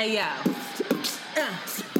Hey yo. Uh.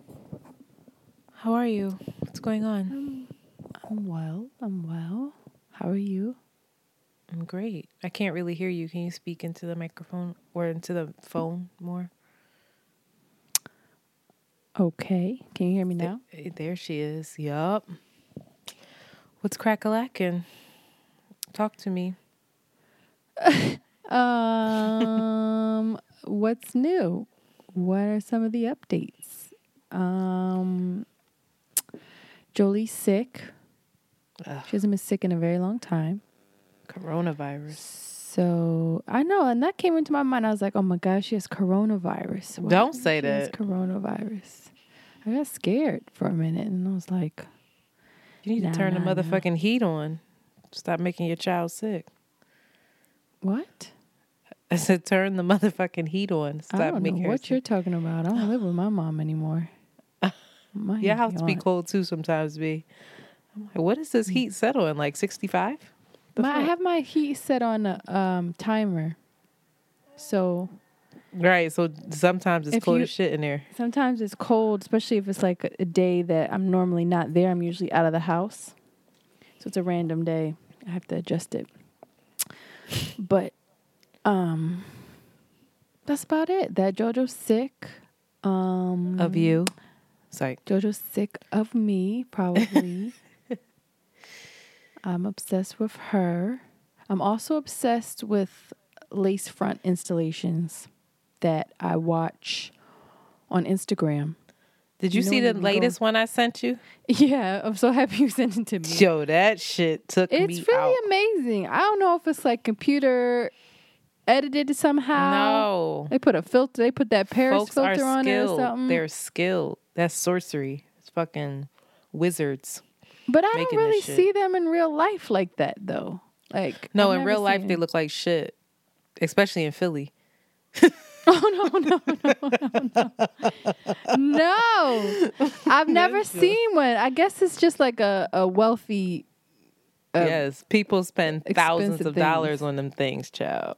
How are you? What's going on? I'm well. I'm well. How are you? I'm great. I can't really hear you. Can you speak into the microphone or into the phone more? Okay. Can you hear me now? Eh, There she is. Yup. What's crack-a-lackin'? Talk to me. Um, what's new? What are some of the updates? Um, Jolie's sick. Ugh. She hasn't been sick in a very long time. Coronavirus. So I know, and that came into my mind. I was like, "Oh my gosh, she has coronavirus." Why Don't say she has that. coronavirus. I got scared for a minute, and I was like, You need Nah, to turn nah, the nah. motherfucking heat on. Stop making your child sick. "What?" I said turn the motherfucking heat on. Stop I don't know making her what sick. you're talking about. I don't live with my mom anymore. My Your house heat be cold too sometimes, be. I'm like, what is this heat settle in? Like 65? My, I have my heat set on a um, timer. So Right. So sometimes it's cold you- as shit in there. sometimes it's cold, especially if it's like a, a day that I'm normally not there. I'm usually out of the house. So it's a random day. I have to adjust it. But um that's about it. That Jojo's sick. Um Of you. Sorry. Jojo's sick of me, probably. I'm obsessed with her. I'm also obsessed with lace front installations that I watch on Instagram. Did you, You know see the go- latest one I sent you? Yeah, I'm so happy you sent it to me. Yo, that shit took It's me really out. amazing. I don't know if it's like computer edited somehow. No. They put a filter. They put that Paris Folks filter on it or something. They're skilled. That's sorcery. It's fucking wizards. but I don't really see them in real life like that though. Like No, I've in real life seen they look like shit. Especially in Philly. Oh no no no no no! No, I've never seen one. I guess it's just like a a wealthy. Uh, yes. People spend thousands of dollars on them things, child.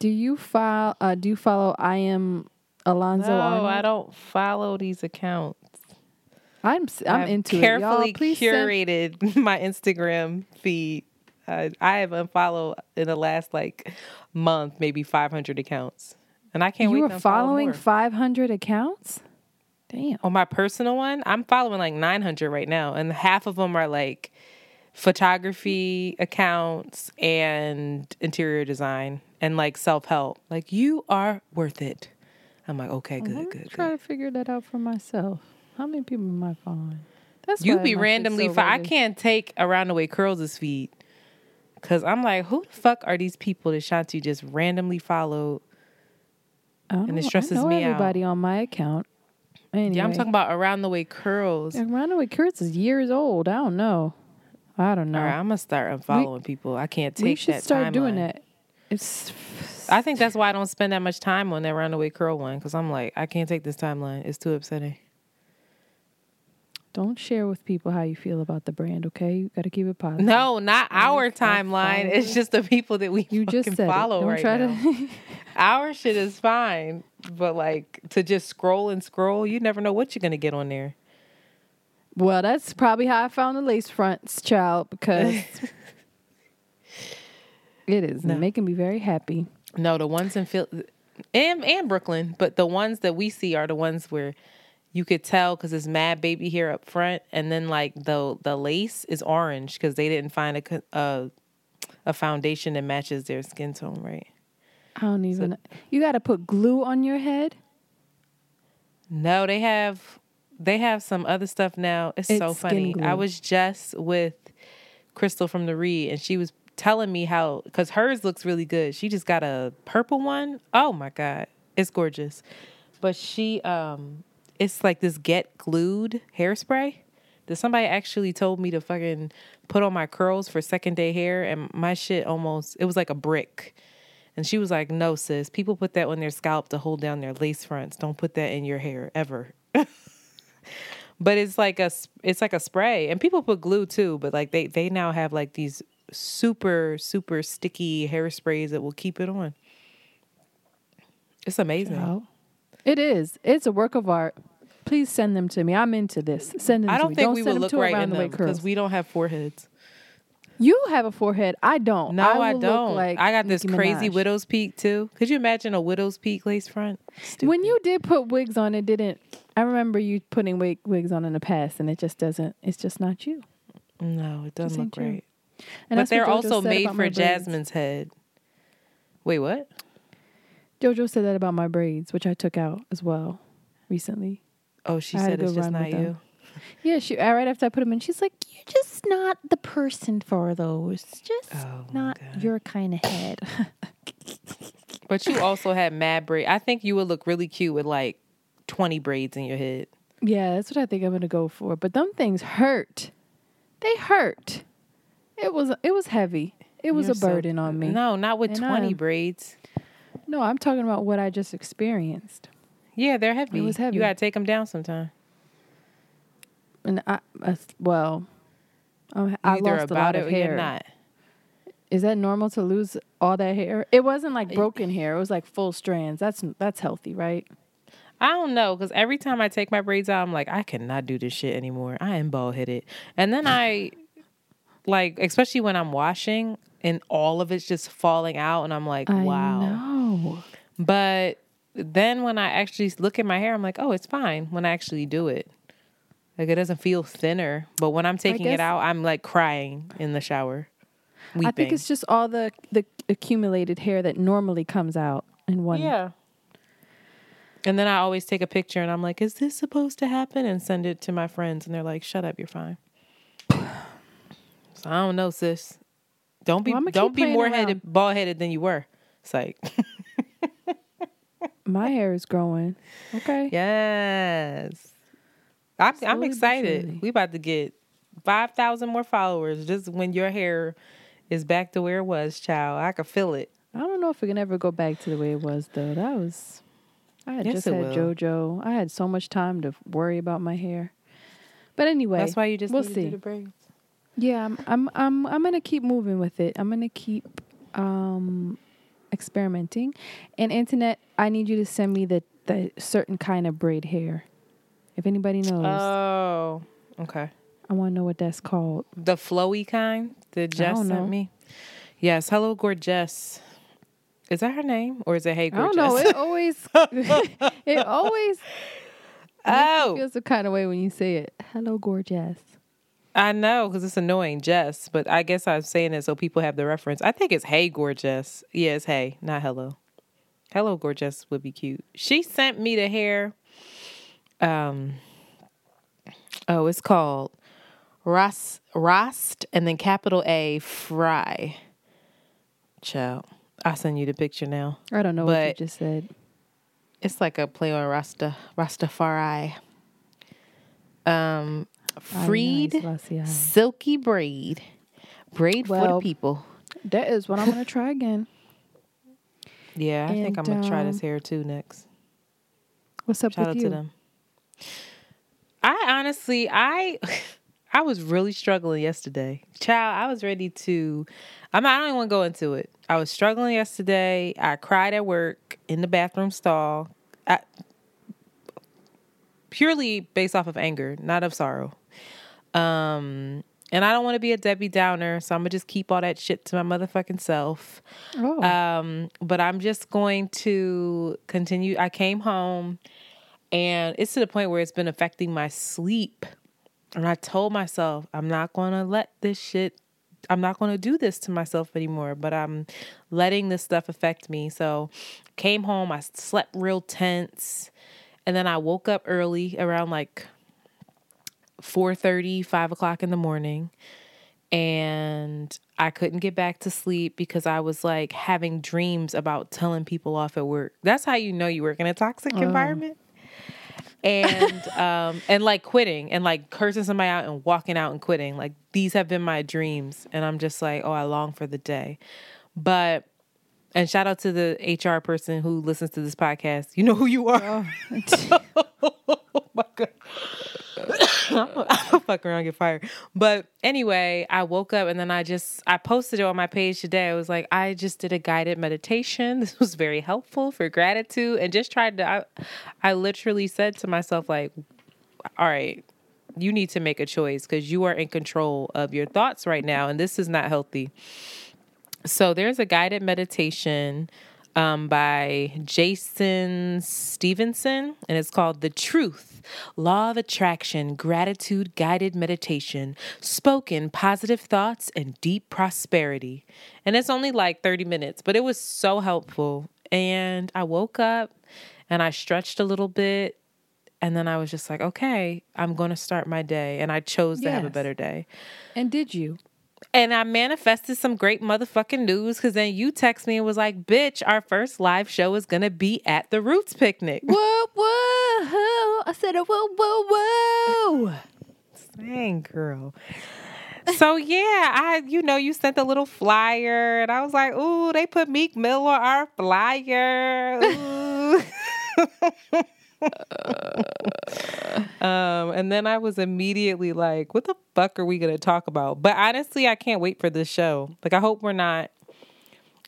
Do you file? Uh, do you follow? I am Alonzo No, Arnold. I don't follow these accounts. I'm I'm I've into carefully it. Y'all, send- curated my Instagram feed. I, I have unfollowed in the last like month maybe 500 accounts, and I can't you wait. were following more. 500 accounts. Damn. on my personal one. I'm following like 900 right now, and half of them are like photography accounts and interior design and like self help. Like you are worth it. I'm like, okay, good, good, try good. to figure that out for myself. How many people am I following? That's You be randomly. so Fo- I can't take around the way curls' feed because I'm like, who the fuck are these people that Shanti just randomly followed? And it stresses me out. everybody on my account. Anyway, Yeah, I'm talking about around the way curls. Around the way curls is years old. I don't know. I don't know. All right, I'm gonna start unfollowing people. I can't take we should that start doing that. It's I think that's why I don't spend that much time on that roundaway curl one because I'm like, I can't take this timeline. It's too upsetting. don't share with people how you feel about the brand. Okay, you got to keep it positive. No, not our timeline. follow It's just the people that we you just follow. Don't right try now. to. Our shit is fine, but like to just scroll and scroll, you never know what you're gonna get on there. well, that's probably how I found the lace fronts, child, because it is No. making me very happy. No, the ones in Phil and and Brooklyn, but the ones that we see are the ones where you could tell because it's mad baby hair up front, and then like the the lace is orange because they didn't find a a a foundation that matches their skin tone right. I don't even. you got to put glue on your head. No, they have they have some other stuff now. It's, It's so funny. I was just with Crissle from the Read, and she was telling me how because hers looks really good. She just got a purple one. Oh my god, it's gorgeous. But she um, it's like this get glued hairspray that somebody actually told me to fucking put on my curls for second day hair, and my shit almost it was like a brick. And she was like, "No, sis. People put that on their scalp to hold down their lace fronts. Don't put that in your hair ever." but it's like a it's like a spray, and people put glue too. But like they they now have like these super super sticky hairsprays that will keep it on. It's amazing. Oh, it is. It's a work of art. Please send them to me. I'm into this. Send them I don't me. think don't we send would them look to right in the them because we don't have foreheads. You have a forehead. I don't. No, I, look don't. Like I got this Nicki crazy Minaj. widow's peak too. Could you imagine a widow's peak lace front? When you did put wigs on, it didn't. I remember you putting wig, wigs on in the past, and it just doesn't. It's just not you. no, it doesn't look you. And but they're also made for. Jasmine's head. Wait, what? JoJo said that about my braids, which I took out as well recently. Oh, she I said it's just not you. Yeah, she right after I put them in, she's like, "You're just not the person for those. Just Oh, not God. your kind of head." But you also had mad braid. I think you would look really cute with like twenty braids in your head. yeah, that's what I think I'm gonna go for. But them things hurt. They hurt. It was it was heavy. It was You're a so- burden on me. No, not with And twenty I'm- braids. No, I'm talking about what I just experienced. Yeah, they're heavy. It was heavy. You gotta take them down sometime. And I, I well, I lost a lot of hair. not. Is that normal to lose all that hair? It wasn't like broken hair. It was like full strands. That's that's healthy, right? I don't know because every time I take my braids out, I'm like, I cannot do this shit anymore. I am bald headed, and then I, like, especially when I'm washing and all of it's just falling out, and I'm like, wow. I know. But then when I actually look at my hair, I'm like, oh, it's fine when I actually do it. Like it doesn't feel thinner. But when I'm taking it out, I'm like crying in the shower. Weeping. I think it's just all the the accumulated hair that normally comes out in one. yeah. And then I always take a picture and I'm like, is this supposed to happen? And send it to my friends and they're like, shut up, you're fine. So I don't know, sis. Don't be Well, don't be more headed bald headed than you were. It's like My hair is growing. Okay. Yes. I'm I'm excited. We about to get five thousand more followers just when your hair is back to where it was, child. I can feel it. I don't know if we can ever go back to the way it was though. That was I had Yes, just had will. JoJo. I had so much time to worry about my hair. But anyway, That's why you just we'll see. Do the braids. Yeah, I'm I'm I'm I'm gonna keep moving with it. I'm gonna keep um experimenting. And internet, I need you to send me the the certain kind of braid hair. If anybody knows, Oh, okay. I want to know what that's called. The flowy kind that Jess sent me. Yes. Hello, gorgeous. Is that her name or is it Hey Gorgeous? I don't know. It always it always oh, feels the kind of way when you say it. Hello, gorgeous. I know because it's annoying, Jess. But I guess I'm saying it so people have the reference. I think it's Hey Gorgeous. Yeah, it's Hey, not Hello. Hello Gorgeous would be cute. She sent me the hair. Um. Oh, it's called Rast, Rost, and then capital A Fry. Child, I'll send you the picture now. I don't know what you just said. It's like a play on Rasta Rastafari. Um, Ay, freed nice, Lacia. silky braid, braid for the people. That is what I'm gonna try again. Yeah, I think I'm gonna try this um, hair too next. What's up Shout with out you? to them. I honestly, I, I was really struggling yesterday. Child, I was ready to. I'm. I don't even want to go into it. I was struggling yesterday. I cried at work in the bathroom stall. I, purely based off of anger, not of sorrow. Um, and I don't want to be a Debbie Downer, so I'm gonna just keep all that shit to my motherfucking self. Oh, Um, but I'm just going to continue. I came home and it's to the point where it's been affecting my sleep. And I told myself, I'm not to let this shit I'm not to do this to myself anymore, but I'm letting this stuff affect me. So came home, I slept real tense. And then I woke up early around like 4 5 o'clock in the morning. And I couldn't get back to sleep because I was like having dreams about telling people off at work. That's how you know you work in a toxic Oh. environment. And um and like quitting and like cursing somebody out and walking out and quitting. Like these have been my dreams. And I'm just like, oh, I long for the day. But and shout out to the HR person who listens to this podcast. You know who you are. oh, oh my god. I'm gonna fuck around and get fired. But anyway, I woke up and then I just I posted it on my page today. I was like, I just did a guided meditation. This was very helpful for gratitude and just tried to I, I literally said to myself, like, all right, you need to make a choice because you are in control of your thoughts right now, and this is not healthy. So there's a guided meditation um, by Jason Stephenson, and it's called The Truth Law of Attraction Gratitude Guided Meditation Spoken Positive Thoughts and Deep Prosperity. And it's only like 30 minutes, but it was so helpful. And I woke up and I stretched a little bit. And then I was just like, okay, I'm going to start my day. And I chose to have a better day. And did you? And I manifested some great motherfucking news because then you text me and was like, bitch, our first live show is going to be at the Roots Picnic. Whoa, whoa! I said, whoa, whoa, whoa! Dang, girl. So yeah, I you know you sent a little flyer and I was like, ooh, they put Meek Mill on our flyer. Um, and then I was immediately like, what the fuck are we gonna talk about? But honestly, I can't wait for this show. Like, I hope we're not.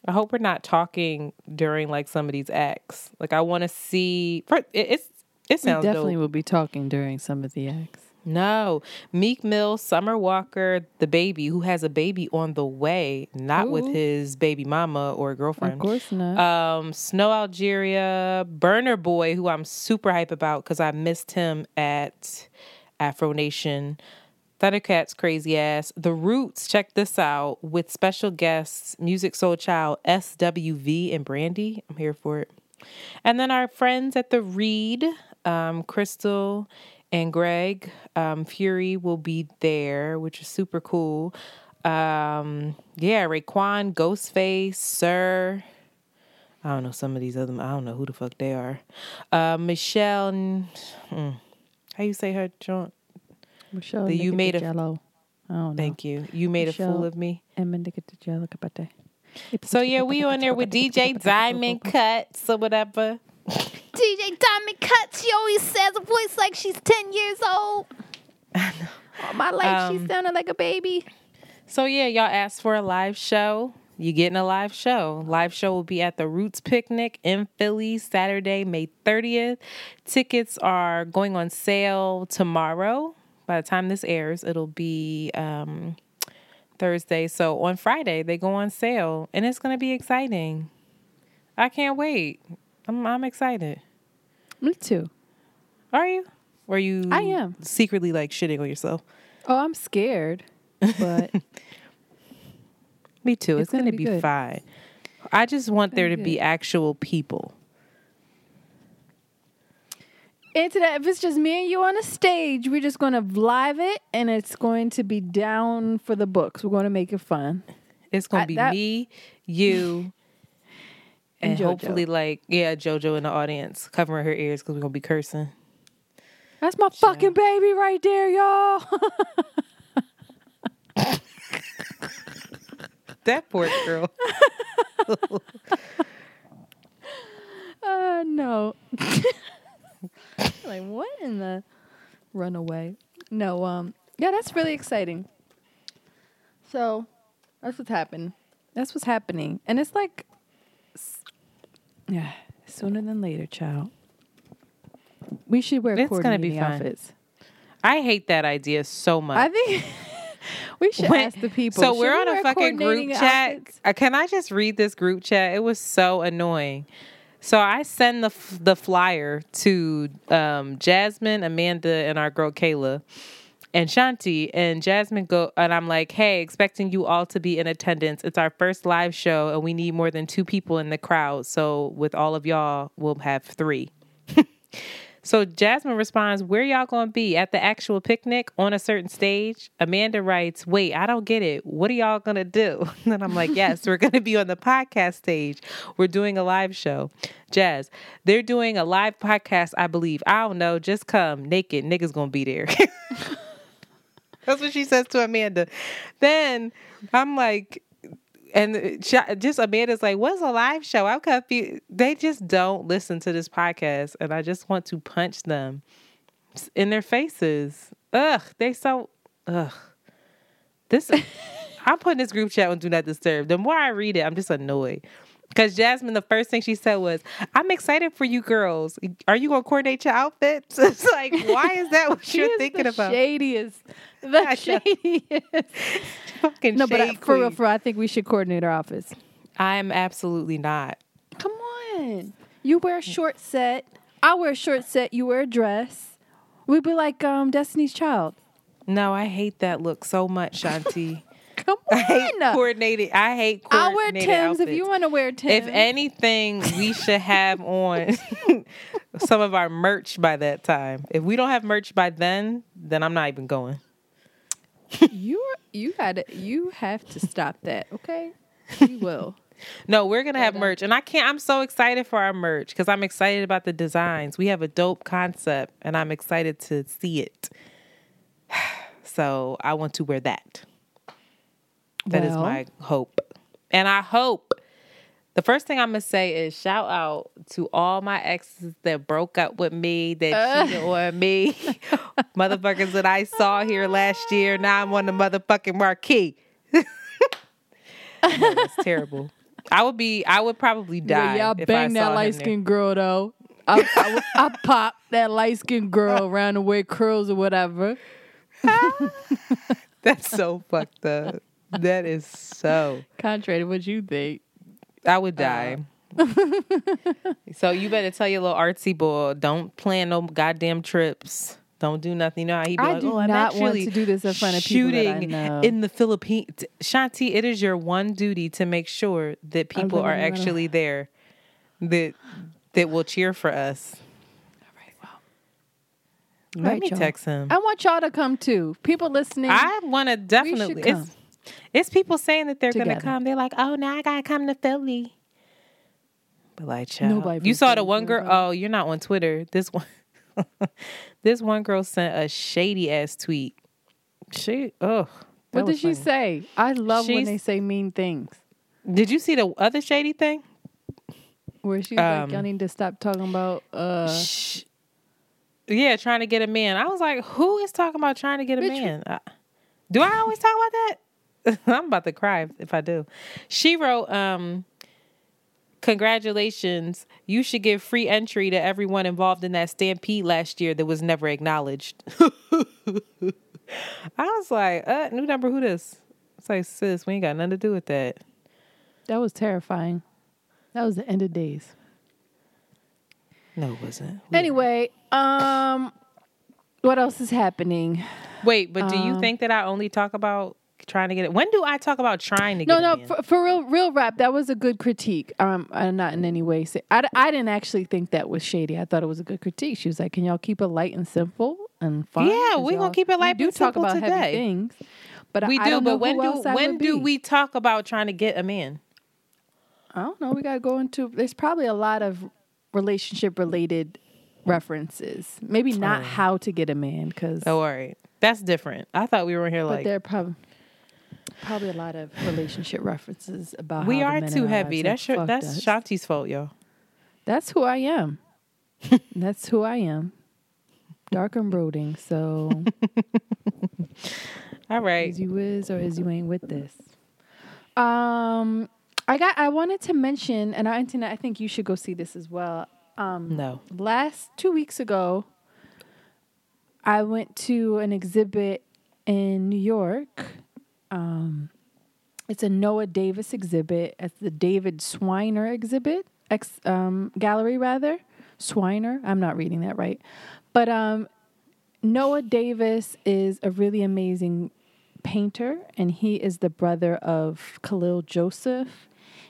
I hope we're not talking during like some of these acts. Like, I want to see. It, it's it We sounds definitely dope. will be talking during some of the acts. No, Meek Mill, Summer Walker, the baby who has a baby on the way, not with his baby mama or girlfriend. Of course not. Um, Snoh Aalegra, Burna Boy, who I'm super hype about because I missed him at Afro Nation. Thundercats, crazy ass. The Roots, check this out with special guests, Musiq Soulchild, SWV, and Brandy. I'm here for it. And then our friends at the Read, um, Crissle and Greg um, Fury will be there, which is super cool. Um, yeah, Raekwon, Ghostface, Sir. I don't know some of these other. I don't know who the fuck they are. Uh, Michelle, hmm, how you say her? Joint? Michelle, the you made a- jello. I don't know. Thank you. You made a fool of me. Emma nigga jello. So yeah, we on there with DJ Diamond Kuts or whatever. DJ Diamond Kuts. She always says a voice like she's 10 years old. All my life, Um, she sounded like a baby. So yeah, y'all asked for a live show. You getting a live show. Live show will be at the Roots Picnic in Philly Saturday, May 30th. Tickets are going on sale tomorrow. By the time this airs, it'll be um, Thursday. So on Friday, they go on sale and it's going to be exciting. I can't wait. I'm I'm excited. Me too. Are you? Or are you I am. secretly like shitting on yourself? Oh, I'm scared, but Me too. It's, It's gonna gonna, be be, fine. I just want there to be actual people. Internet, if it's just me and you on a stage, we're just going to live it and it's going to be down for the books. We're going to make it fun. It's gonna I- be that- me, you, And hopefully like yeah, JoJo in the audience covering her ears because we're gonna be cursing. That's my fucking baby right there, y'all. That poor girl. uh, no. like, what in the runaway? No, um, yeah, that's really exciting. So, that's what's happened. That's what's happening. And it's like, yeah, sooner than later, child. We should wear It's gonna be fun. outfits. I hate that idea so much. I think we should When- ask the people. So should we're we on a fucking group coordinating chat. outfits? Uh, Can I just read this group chat? It was so annoying. So I send the f- the flyer to um, Jasmine, Amanda, and our girl Kayla. And Shanti and Jasmine go, and I'm like, hey, expecting you all to be in attendance. It's our first live show, and we need more than two people in the crowd. So with all of y'all, we'll have three. so Jasmine responds, Where y'all gonna be? At the actual picnic on a certain stage? Amanda writes, Wait, I don't get it. What are y'all gonna do? And I'm like, Yes, we're gonna be on the podcast stage. We're doing a live show. Jazz, they're doing a live podcast, I believe. I don't know. Just come naked. Niggas gonna be there. That's what she says to Amanda. Then I'm like, and just Amanda's like, "What's a live show?" I'm confused. They just don't listen to this podcast, and I just want to punch them in their faces. Ugh, they so ugh. This I'm putting this group chat on Do Not Disturb. The more I read it, I'm just annoyed. Because Jasmine, the first thing she said was, I'm excited for you girls. Are you going to coordinate your outfits? it's like, why is that what you're thinking the about? Shadiest. The know. shadiest. Fucking no, but I, for real, for real, I think we should coordinate our office. I'm absolutely not. Come on. You wear a short set. I wear a short set. You wear a dress. We'd be like um, Destiny's Child. No, I hate that look so much, Shanti. Come I hate on. coordinated. I hate coordinating. I'll wear coordinated Tim's if you want to wear Tim's. If anything, we should have on some of our merch by that time. If we don't have merch by then, then I'm not even going. you you got to you have to stop that, okay? You will. No, we're gonna have uh, merch, and I can't. I'm so excited for our merch because I'm excited about the designs. We have a dope concept, and I'm excited to see it. So I want to wear that. That is Well. my hope, and I hope. The first thing I'm gonna say is shout out to all my exes that broke up with me, that Uh. cheated on me, motherfuckers that I saw here last year. Now I'm on the motherfucking marquee. no, that's terrible. I would be. I would probably die. yeah, I if banged I saw that light skinned girl though. I, I, I popped that light skinned girl around the way curls or whatever. That's so fucked up. That is so. Contrary to what you think. I would uh, die. so you better tell your little artsy boy, don't plan no goddamn trips. Don't do nothing. You know how he be I like, do oh, I'm not want to do this in front of people that I shooting know." in the Philippines. Shanti, it is your one duty to make sure that people are in the middle. actually there that that will cheer for us. All right. Let Right, me y'all. text him. I want y'all to come too. People listening. I want to definitely. come. It's, it's people saying that they're going to come. They're like, oh, now I got to come to Philly. But like, child, Nobody you saw the one girl. come. Oh, you're not on Twitter. This one, this one girl sent a shady ass tweet. She, oh, what did she say? I love when they say mean things. Did you see the other shady thing? Where she's Um, like, y'all need to stop talking about uh Sh- yeah, trying to get a man. I was like, who is talking about trying to get a Bitch. man? Uh, do I always talk about that? I'm about to cry if- I do. She wrote, um, congratulations. You should give free entry to everyone involved in that stampede last year that was never acknowledged. I was like, uh, new number, who this? It's like, sis, we ain't got nothing to do with that. that was terrifying. That was the end of days. No, it wasn't. We- Anyway, um what else is happening? Wait, but do you Um, think that I only talk about trying to get it? When do I talk about trying to No, get no, a man? for, for real, real rap. That was a good critique. Um, I'm not in any way. Say, I, I didn't actually think that was shady. I thought it was a good critique. She was like, "Can y'all keep it light and simple and fun?" Yeah, we gonna keep it light we do and talk about today. heavy things, but we I, I do, know but when do when do be. we talk about trying to get a man? I don't know. We gotta go into. There's probably a lot of relationship related references. Maybe not Oh. how to get a man, because Oh, all right, that's different. I thought we were here but like there are probably probably a lot of relationship references about. we are too heavy. That's your, that's us. Shanti's fault, y'all. That's who I am. That's who I am. Dark and brooding. So All right, is you is or is you ain't with this. Um I got I wanted to mention and our internet I think you should go see this as well. Um no, last two weeks ago I went to an exhibit in New York. Um it's a Noah Davis exhibit. at the David Swiner exhibit, ex um, gallery rather. Swiner. I'm not reading that right, but um, Noah Davis is a really amazing painter, and he is the brother of Kahlil Joseph.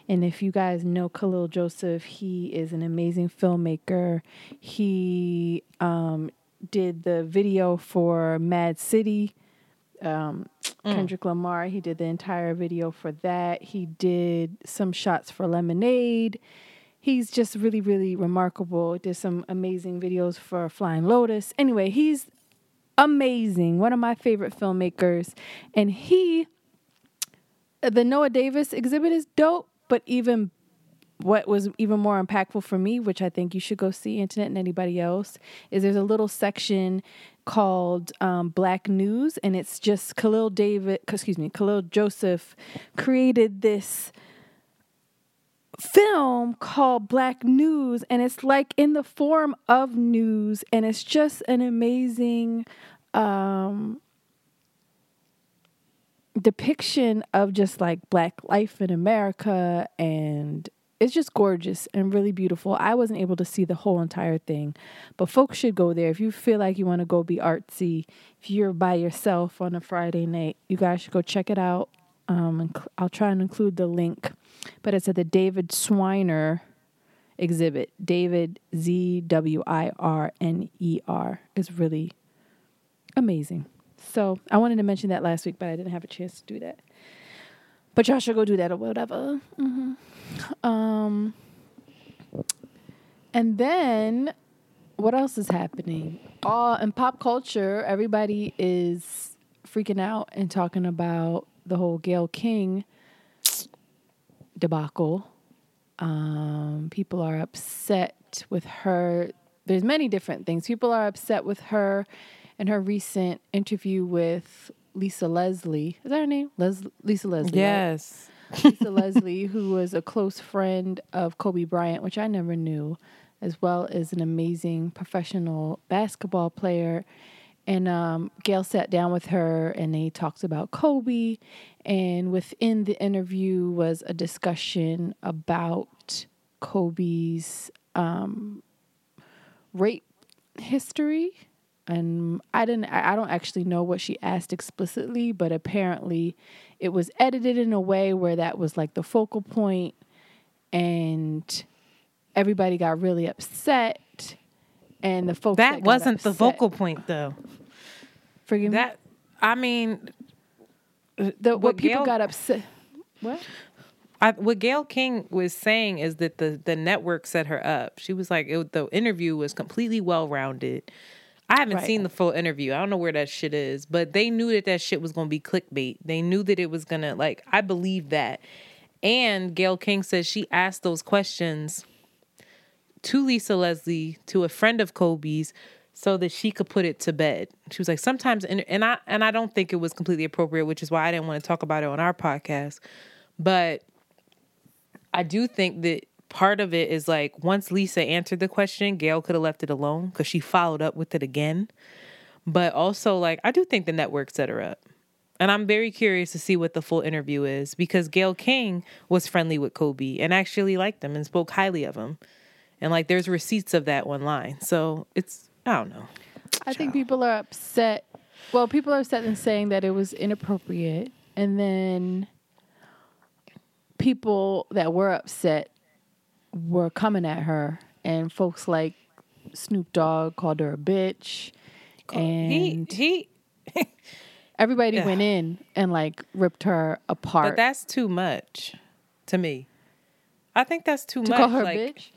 And if you guys know Kahlil Joseph, he is an amazing filmmaker. He um, did the video for Mad City, um, Kendrick Lamar. He did the entire video for that. He did some shots for Lemonade. He's just really, really remarkable. Did some amazing videos for Flying Lotus. Anyway, he's amazing. One of my favorite filmmakers. And he, the Noah Davis exhibit is dope, but even what was even more impactful for me, which I think you should go see, internet and anybody else, is there's a little section called um, Black News, and it's just Kahlil David, excuse me, Kahlil Joseph created this film called Black News, and it's like in the form of news, and it's just an amazing um, depiction of just like black life in America and it's just gorgeous and really beautiful. I wasn't able to see the whole entire thing, but folks should go there. If you feel like you want to go be artsy, if you're by yourself on a Friday night, you guys should go check it out. Um, I'll try and include the link, but it's at the David Zwirner exhibit. David Z W I R N E R is really amazing. So I wanted to mention that last week, but I didn't have a chance to do that. But y'all should go do that or whatever. hmm Um, and then what else is happening? All in pop culture, everybody is freaking out and talking about the whole Gayle King debacle. Um, people are upset with her. There's many different things. People are upset with her and her recent interview with Lisa Leslie. Is that her name? Les- Lisa Leslie. right? Lisa Leslie, who was a close friend of Kobe Bryant, which I never knew, as well as an amazing professional basketball player. And um, Gayle sat down with her and they talked about Kobe. And within the interview was a discussion about Kobe's um, rape history. And I didn't, I don't actually know what she asked explicitly, but apparently it was edited in a way where that was like the focal point and everybody got really upset and the folks that, That wasn't the vocal point though. forgive me That I mean, uh, the, what what people Gayle- got upset what I, what Gayle King was saying is that the the network set her up. She was like, it, the interview was completely well rounded. I haven't Right. seen the full interview. I don't know where that shit is, but they knew that that shit was going to be clickbait. They knew that it was going to like. I believe that. And Gayle King says she asked those questions to Lisa Leslie, to a friend of Kobe's, so that she could put it to bed. She was like, sometimes, and, and I and I don't think it was completely appropriate, which is why I didn't want to talk about it on our podcast. But I do think that part of it is like once Lisa answered the question, Gayle could have left it alone because she followed up with it again. But also, like, I do think the network set her up. And I'm very curious to see what the full interview is because Gayle King was friendly with Kobe and actually liked him and spoke highly of him. And like, there's receipts of that online. So it's, I don't know. i think people are upset well people are upset in saying that it was inappropriate and then people that were upset were coming at her and folks like snoop dogg called her a bitch and He, he, everybody Yeah. went in and like ripped her apart but that's too much to me. I think that's too to much. call her a like, bitch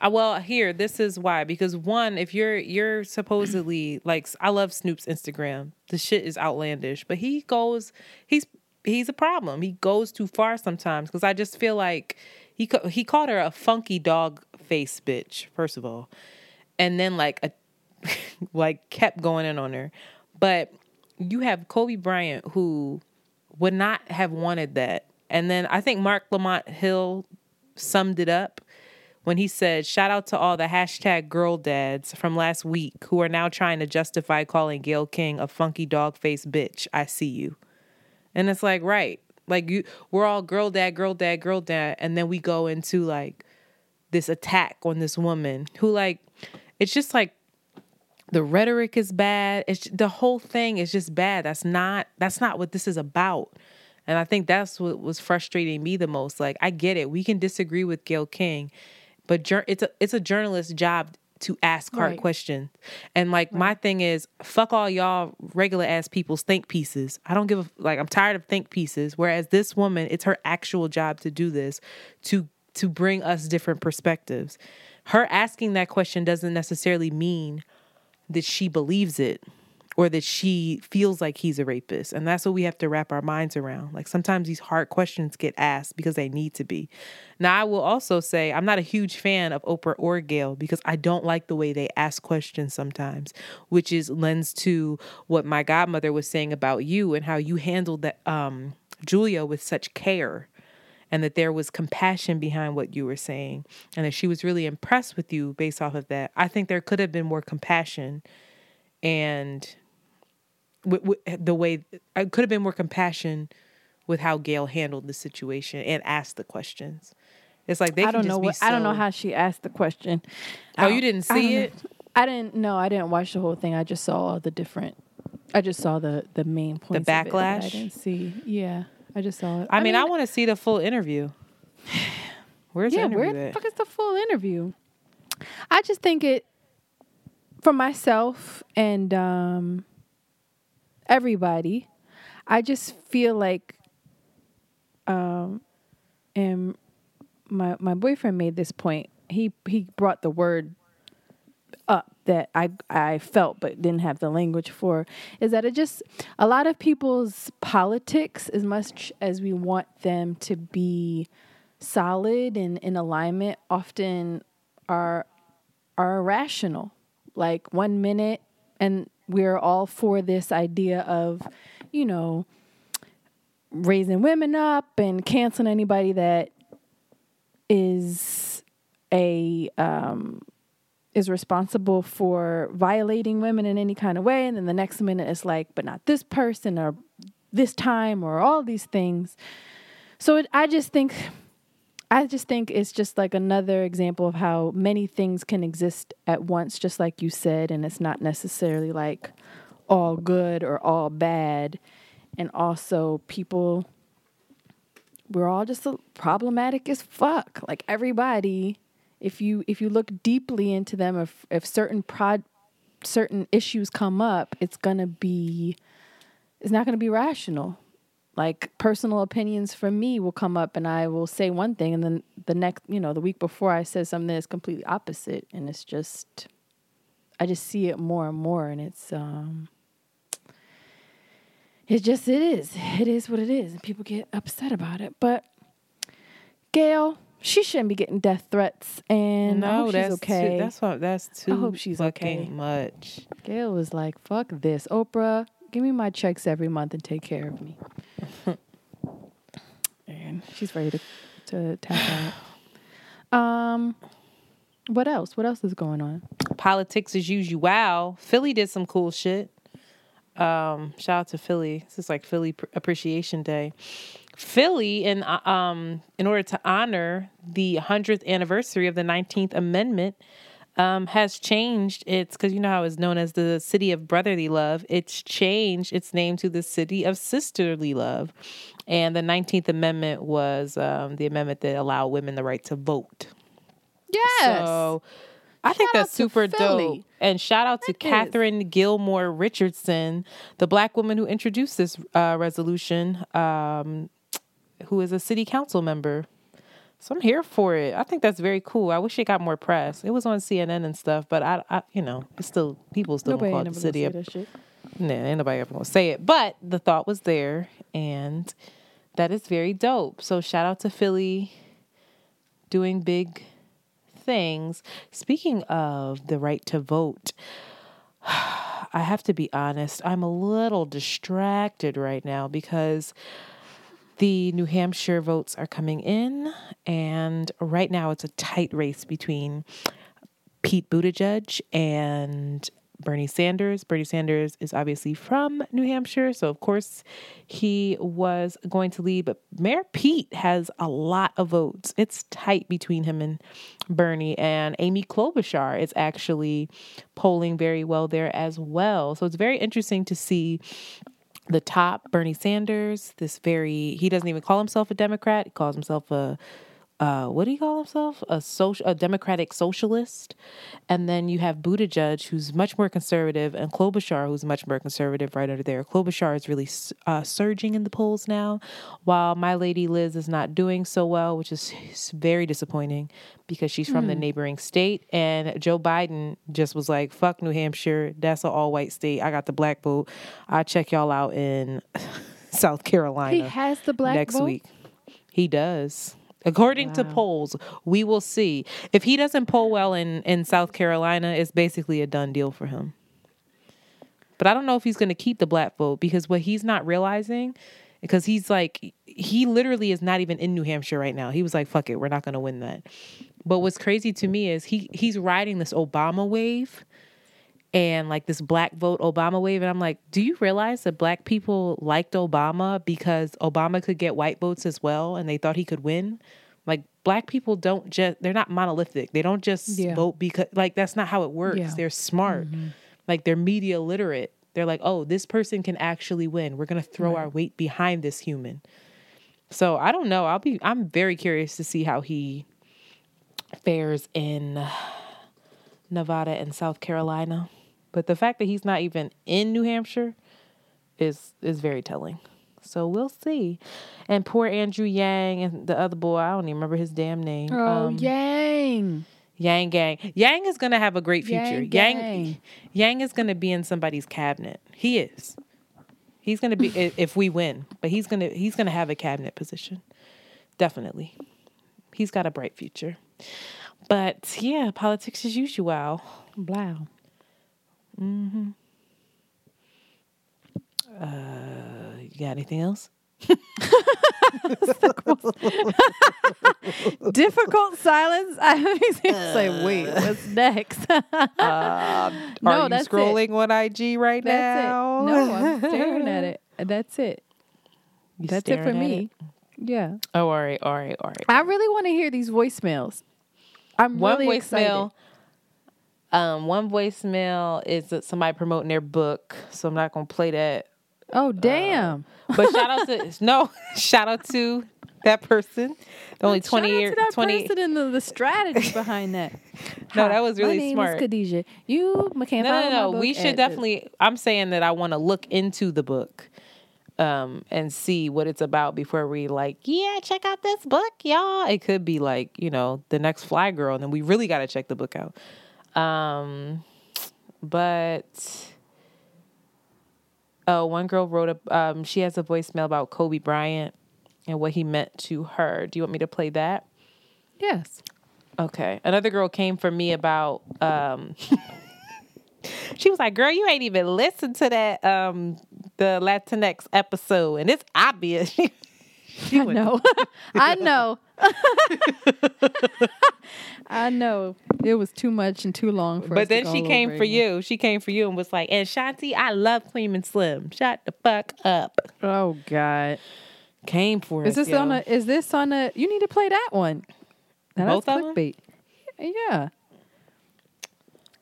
Uh, well, here this is why because one, if you're you're supposedly like I love Snoop's Instagram, the shit is outlandish, but he goes he's he's a problem. He goes too far sometimes because I just feel like he he called her a funky dog face bitch first of all, and then like a like kept going in on her, but you have Kobe Bryant who would not have wanted that. And then I think Marc Lamont Hill summed it up when he said, Shout out to all the hashtag girl dads from last week who are now trying to justify calling Gayle King a funky dog face bitch. I see you. And it's like, right. Like you we're all girl dad, girl dad, girl dad, and then we go into like this attack on this woman who like it's just like the rhetoric is bad. It's the whole thing is just bad. That's not that's not what this is about. And I think that's what was frustrating me the most. Like I get it. We can disagree with Gayle King, but it's a it's a journalist's job to ask hard Right. questions. And like my thing is, fuck all y'all regular ass people's think pieces. I don't give a like. I'm tired of think pieces. Whereas this woman, it's her actual job to do this, to to bring us different perspectives. Her asking that question doesn't necessarily mean that she believes it or that she feels like he's a rapist. And that's what we have to wrap our minds around. Like sometimes these hard questions get asked because they need to be. Now, I will also say I'm not a huge fan of Oprah or Gayle because I don't like the way they ask questions sometimes, which is lends to what my godmother was saying about you and how you handled that um Julia with such care and that there was compassion behind what you were saying and that she was really impressed with you based off of that. I think there could have been more compassion and w- w- the way I could have been more compassion with how Gayle handled the situation and asked the questions. It's like they I don't just know what I don't know how she asked the question. Oh, I you didn't I see know. it? I didn't. No, I didn't watch the whole thing. I just saw all the different. I just saw the the main points. of it, I didn't see. Yeah, I just saw it. I mean, I want to see the full interview. Where's yeah, the where interview the at? fuck is the full interview? I just think it for myself and um everybody. I just feel like um and my my boyfriend made this point. He he brought the word up that I I felt but didn't have the language for is that it just a lot of people's politics as much as we want them to be solid and in alignment often are are irrational like one minute and we're all for this idea of you know raising women up and canceling anybody that is a um is responsible for violating women in any kind of way. And then the next minute it's like but not this person or this time or all these things. So it, i just think i just think it's just like another example of how many things can exist at once just like you said and it's not necessarily like all good or all bad. And also people we're all just problematic as fuck. Like everybody if you if you look deeply into them if if certain prod certain issues come up it's gonna be it's not gonna be rational like personal opinions from me will come up and i will say one thing and then the next you know the week before i said something that's completely opposite and it's just i just see it more and more and it's um it just it is it is what it is and people get upset about it but gayle she shouldn't be getting death threats and I hope she's okay Too, that's what. That's too. I hope she's okay. much. Gayle was like, fuck this. Oprah, give me my checks every month and take care of me. And she's ready to, to tap out. Um, what else? What else is going on? Politics as usual. Wow, Philly did some cool shit. Um, shout out to Philly. This is like Philly Pr- Appreciation Day. Philly, in uh, um, in order to honor the hundredth anniversary of the Nineteenth Amendment, um, has changed its because you know how it's known as the city of brotherly love. It's changed its name to the city of sisterly love, and the Nineteenth Amendment was um, the amendment that allowed women the right to vote. Yes. So I think Shout out that's super Philly. dope. And shout out to That is. Katherine Gilmore Richardson, the black woman who introduced this uh, resolution, um, who is a city council member. So I'm here for it. I think that's very cool. I wish it got more press. It was on CNN and stuff, but I, I you know, it's still people still Nobody don't call it the city of. Nah, ain't nobody ever gonna say it. But the thought was there, and that is very dope. So shout out to Philly doing big things. Speaking of the right to vote, I have to be honest, I'm a little distracted right now because the New Hampshire votes are coming in, and right now it's a tight race between Pete Buttigieg and Bernie Sanders. Bernie Sanders is obviously from New Hampshire, so of course he was going to lead. But Mayor Pete has a lot of votes. It's tight between him and Bernie, and Amy Klobuchar is actually polling very well there as well. So it's very interesting to see the top Bernie Sanders, this very he doesn't even call himself a Democrat, he calls himself a uh, what do you call himself? A social, a democratic socialist, and then you have Buttigieg, who's much more conservative, and Klobuchar, who's much more conservative, right under there. Klobuchar is really uh, surging in the polls now, while my lady Liz is not doing so well, which is very disappointing because she's from mm. the hmm. neighboring state, and Joe Biden just was like, "Fuck New Hampshire, that's an all-white state. I got the black vote. I'll check y'all out in South Carolina." He has the black next vote? week. He does. According wow. to polls, we will see. If he doesn't poll well in, in South Carolina, it's basically a done deal for him. But I don't know if he's going to keep the black vote because what he's not realizing, because he's like, he literally is not even in New Hampshire right now. He was like, fuck it, we're not going to win that. But what's crazy to me is he he's riding this Obama wave and like this black vote Obama wave. And I'm like, do you realize that black people liked Obama because Obama could get white votes as well and they thought he could win? Like, black people don't just, they're not monolithic. They don't just yeah. vote because, like, that's not how it works. Yeah. They're smart, mm-hmm. like, they're media literate. They're like, oh, this person can actually win. We're going to throw right. our weight behind this human. So I don't know. I'll be, I'm very curious to see how he fares in Nevada and South Carolina. But the fact that he's not even in New Hampshire is is very telling. So we'll see. And poor Andrew Yang and the other boy, I don't even remember his damn name. Oh, um, Yang. Yang Gang. Yang is gonna have a great future. Yang Yang, Yang is gonna be in somebody's cabinet. He is. He's gonna be if we win, but he's gonna he's gonna have a cabinet position. Definitely. He's got a bright future. But yeah, politics as usual. Wow. Mm-hmm. Uh, you got anything else? Difficult silence. I say, wait, what's next? uh, no, are you that's scrolling it. on IG right that's now? It. No, I'm staring at it. That's it. You that's it for me. It? Yeah. Oh, all right, all right, all right. I really want to hear these voicemails. I'm One really voicemail. Excited. Um, one voicemail is somebody promoting their book, so I'm not gonna play that. Oh damn! Uh, but shout out to no, shout out to that person. The only twenty years, twenty. Person and the, the strategy behind that. no, that was really My name smart. Is Khadijah, you McCann. No, no, no. We should definitely. I'm saying that I want to look into the book. Um, and see what it's about before we like, yeah, check out this book, y'all. It could be like, you know, the next Fly Girl, and then we really got to check the book out. Um, but oh, one girl wrote a. Um, she has a voicemail about Kobe Bryant and what he meant to her. Do you want me to play that? Yes. Okay. Another girl came for me about. Um, she was like, "Girl, you ain't even listened to that um the Latinx episode, and it's obvious." I know. I know. I know. It was too much and too long for But then she came for again. you. She came for you and was like, and Shanti, I love Queen and Slim. Shut the fuck up. Oh God. Came for is us. Is this yo. on a is this on a you need to play that one. Now Both that's clickbait. Yeah.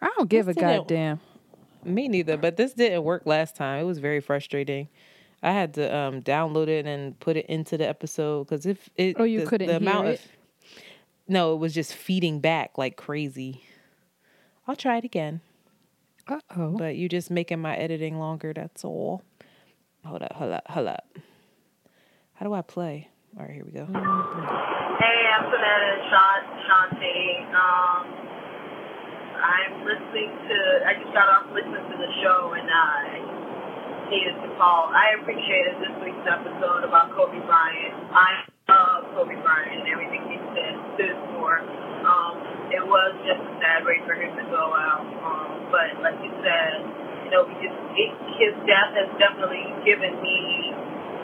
I don't give this a goddamn. Me neither, but this didn't work last time. It was very frustrating. I had to um, download it and put it into the episode because if it oh you the, couldn't the amount it? of no, it was just feeding back like crazy. I'll try it again. Uh oh. But you're just making my editing longer. That's all. Hold up, hold up, hold up. How do I play? All right, here we go. Hey, Antoinette and Shanti. Um, I'm listening to. I just got off listening to the show and I needed to call. I appreciated this week's episode about Kobe Bryant. I love Kobe Bryant and everything he said, stood for. Um, it was just a sad way for him to go out. Um, but like you said, you know, just, it, his death has definitely given me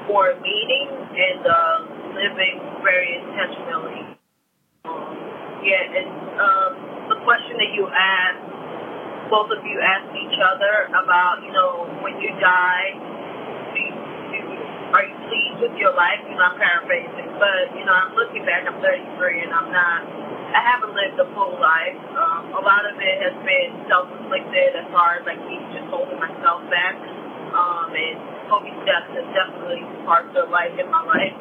more meaning and uh, living very intentionally. Um, yeah, and um, the question that you asked both of you asked each other about, you know, when you die, do do are you pleased with your life? You know, I'm paraphrasing, but you know, I'm looking back. I'm 33, and I'm not. I haven't lived a full life. Um, a lot of it has been self-inflicted, as far as like me just holding myself back. Um, and Kobe's death has definitely sparked a light in my life.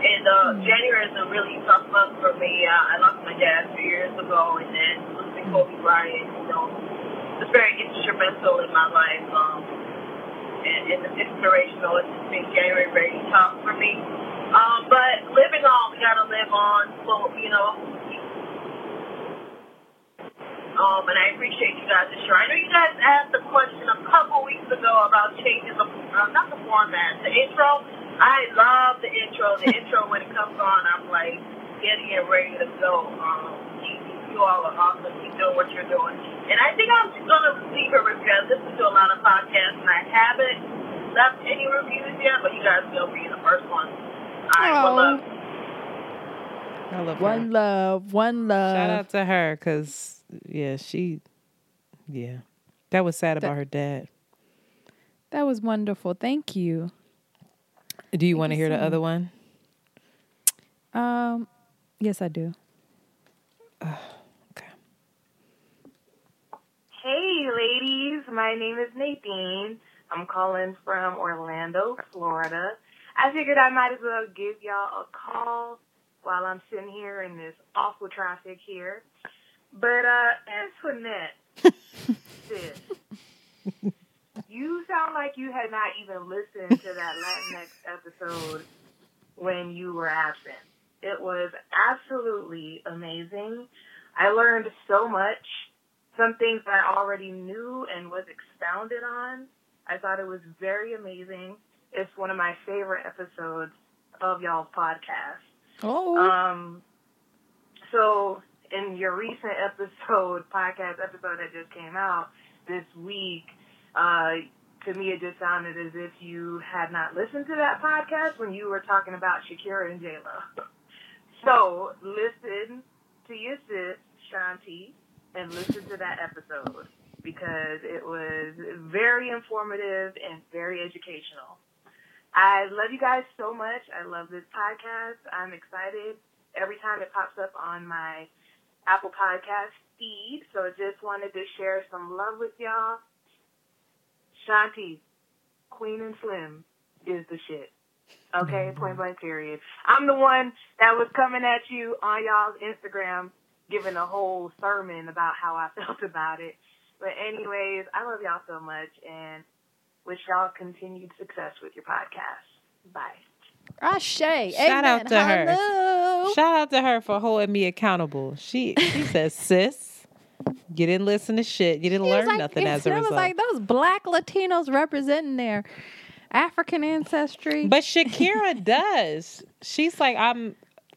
And uh, January is a really tough month for me. Uh, I lost my dad two years ago, and then losing Kobe Bryant, you know, was very instrumental in my life. Um, and, and inspirational. It's just made January very tough for me. Um, but living on, we gotta live on. So you know. Um, and I appreciate you guys' show. I know you guys asked a question a couple weeks ago about changing the, uh, not the format, the intro. I love the intro. The intro when it comes on, I'm like getting it ready to go. Um, you, you all are awesome. Keep doing what you're doing. And I think I'm gonna leave a review. I listen to a lot of podcasts, and I haven't left any reviews yet, but you guys will be the first one. All right, well, Aw. look. I love her. One love, one love. Shout out to her because, yeah, she, yeah. That was sad about her dad. That was wonderful. Thank you. Do you want to hear the other one? Um, yes, I do. Hey, ladies. My name is Nadine. I'm calling from Orlando, Florida. I figured I might as well give y'all a call while I'm sitting here in this awful traffic here. But uh, Antoinette, sis, you sound like you had not even listened to that Latinx episode when you were absent. It was absolutely amazing. I learned so much. Some things I already knew and was expounded on. I thought it was very amazing. It's one of my favorite episodes of y'all's podcast. Oh, Um, so in your recent episode, podcast episode that just came out this week, uh, to me it just sounded as if you had not listened to that podcast when you were talking about Shakira and J Lo. So listen to your sis Shanti and listen to that episode because it was very informative and very educational. I love you guys so much. I love this podcast. I'm excited every time it pops up on my Apple Podcast feed. So I just wanted to share some love with y'all. Shanti, Queen and Slim is the shit. Okay, mm-hmm. point blank period. I'm the one that was coming at you on y'all's Instagram giving a whole sermon about how I felt about it. But anyways, I love y'all so much and wish y'all continued success with your podcast. Bye. Ashe. Shout out to her. Shout out to her for holding me accountable. She she says, sis, you didn't listen to shit. You didn't He learn like- nothing as a it was result. like those black Latinos representing their African ancestry. but Shakira does. She's like, I'm.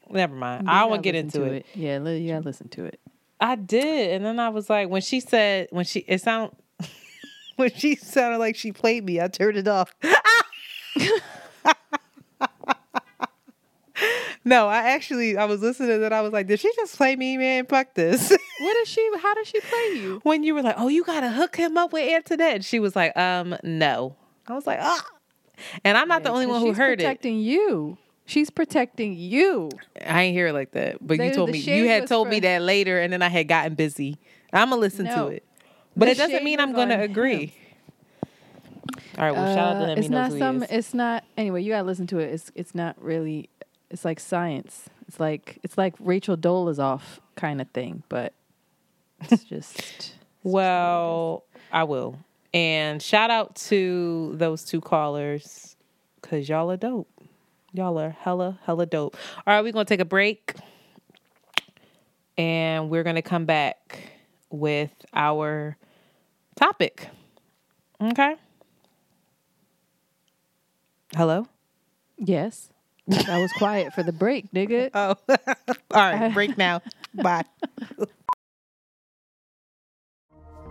Never mind. You I won't get into to it. Yeah, you gotta listen to it. I did, and then I was like, when she said, when she it sound, when she sounded like she played me, I turned it off. no, I actually I was listening and I was like, did she just play me, man? Fuck this. What is she? How does she play you? when you were like, oh, you gotta hook him up with Antoinette, she was like, um, no. I was like, ah. And I'm not the only one who heard it. protecting you. She's protecting you. I ain't hear it like that. But They- you told me you had told me that later, and then I had gotten busy. I'm gonna listen No. to it, but The it doesn't mean I'm gonna on agree. All right, well, shout out to Uh, him. It's he not who some. It's not. Anyway, you gotta listen to it. It's it's not really. It's like science. It's like it's like Rachel Dolezal kind of thing, but it's just. Well, I will. And shout out to those two callers because y'all are dope. Y'all are hella, hella dope. All right, we're going to take a break and we're going to come back with our topic. Okay. Hello? Yes, I was quiet for the break, nigga. Oh, all right. Break now. Bye.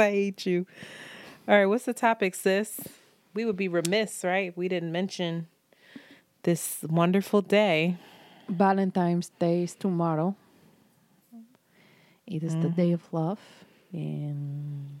I hate you. All right, what's the topic, sis? We would be remiss, right? We didn't mention this wonderful day. Valentine's Day is tomorrow. It is the mm-hmm. day of love. And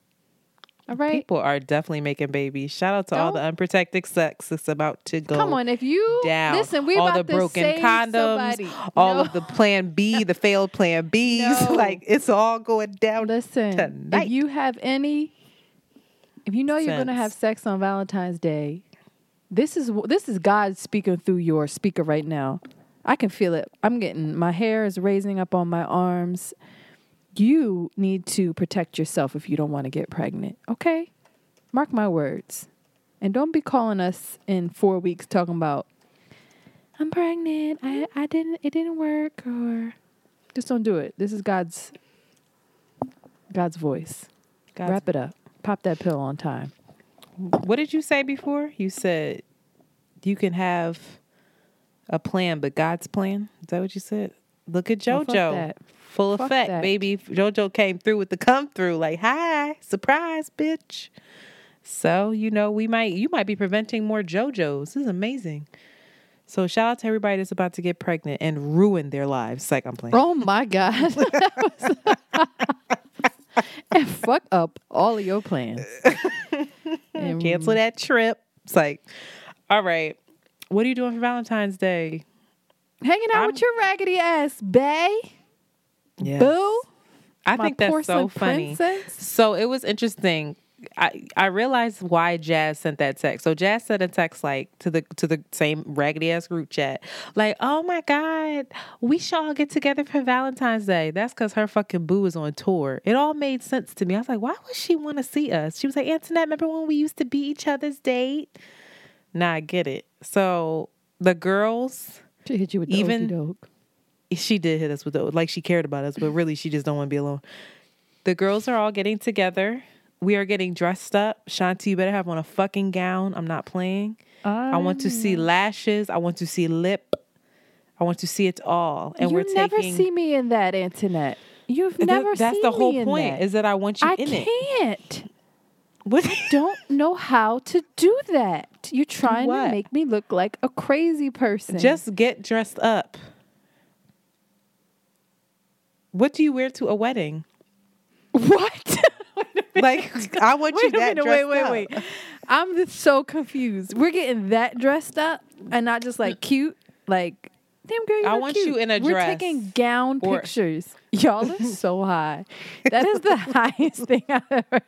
All right. People are definitely making babies. Shout out to all the unprotected sex that's about to go. Come on, if you down. listen, we all about the to broken condoms, somebody. all No. of the Plan B, the failed Plan Bs. No. Like it's all going down. Listen, tonight. if you have any, if you know you're going to have sex on Valentine's Day, this is this is God speaking through your speaker right now. I can feel it. I'm getting my hair is raising up on my arms. You need to protect yourself if you don't want to get pregnant. Okay, mark my words, and don't be calling us in four weeks talking about I'm pregnant. I I didn't it didn't work or just don't do it. This is God's God's voice. God's- Wrap it up. Pop that pill on time. What did you say before? You said you can have a plan, but God's plan. Is that what you said? Look at Well, JoJo. that. Full Fuck effect, that. baby. JoJo came through with the come through, like, hi, surprise, bitch. So, you know, we might you might be preventing more JoJo's. This is amazing. So shout out to everybody that's about to get pregnant and ruin their lives. It's like I'm playing. Oh my God. and fuck up all of your plans. And Cancel that trip. It's like, all right. What are you doing for Valentine's Day? Hanging out with your raggedy ass, bae. Yes. Boo. I My think that's so funny. princess. So it was interesting. I I realized why Jazz sent that text. So Jazz sent a text like to the to the same raggedy ass group chat, like, "Oh my god, we should all get together for Valentine's Day." That's because her fucking boo is on tour. It all made sense to me. I was like, "Why would she want to see us?" She was like, "Antoinette, remember when we used to be each other's date?" Nah, I get it. So the girls, She hit you with the Even- Even, doke. She did hit us with the like she cared about us, but really she just don't want to be alone. The girls are all getting together. We are getting dressed up. Shanti, you better have on a fucking gown. I'm not playing. I want to see ah. lashes. I want to see lip. I want to see it all. And you we're never taking. see me in that, Antoinette. You've never That's the whole point. that. Is that I want you I in it. can't. What? I don't know how to do that. You're trying what? to make me look like a crazy person. Just get dressed up. What do you wear to a wedding? what? Like I want you wait that minute, dressed wait, up. wait, wait. I'm just so confused. We're getting that dressed up and not just like cute. Like, damn girl, I want cute. you in a dress. We're taking gown or- pictures. Y'all are so high. That is the highest thing I've ever.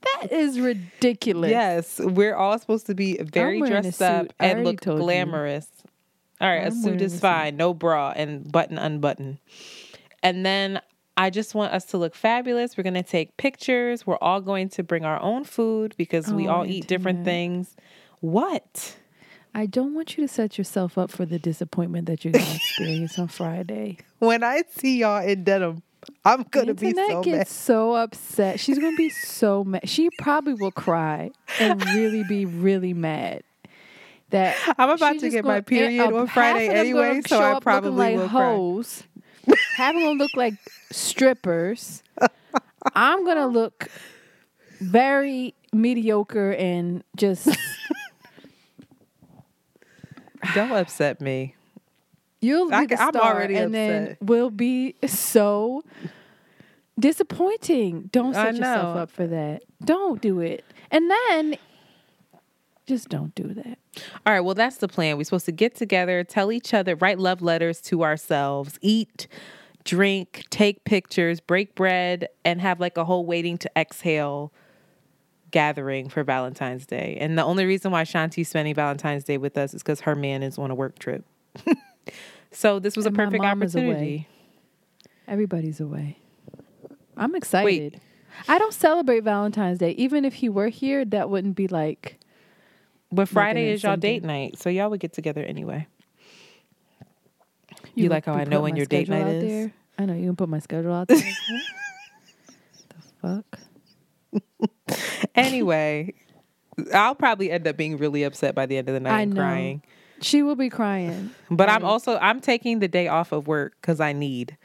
That is ridiculous. Yes, we're all supposed to be very dressed up and look told you. glamorous. All right, a I'm suit is a suit. fine, no bra and button unbutton. And then I just want us to look fabulous. We're going to take pictures. We're all going to bring our own food because we Oh, all eat different Antoinette. things. What? I don't want you to set yourself up for the disappointment that you're going to experience on Friday. When I see y'all in denim, I'm going to be so gets mad. so upset. She's gonna be so mad. She probably will cry and really be really mad. That I'm about to get my period on Friday half of them anyway, so I probably like will cry. hoes. Of them look like strippers. I'm gonna look very mediocre and just Don't upset me. You'll be I the ca- I'm star, already and then we'll be so disappointing. Don't set yourself up for that. Don't do it. And then just don't do that. All right, well, that's the plan. We're supposed to get together, tell each other, write love letters to ourselves, eat, drink, take pictures, break bread, and have like a whole waiting to exhale gathering for Valentine's Day. And the only reason why Shanti's spending Valentine's Day with us is because her man is on a work trip. so this was And a perfect mom is away. opportunity. Everybody's away. I'm excited. I don't celebrate Valentine's Day. Even if he were here, that wouldn't be like But Friday is y'all date night, so y'all would get together anyway. You, would like how I know when your date night is? there. I know you can put my schedule out there. the fuck? Anyway, I'll probably end up being really upset by the end of the night I and know. crying. She will be crying. But I'm also I'm taking the day off of work because I need.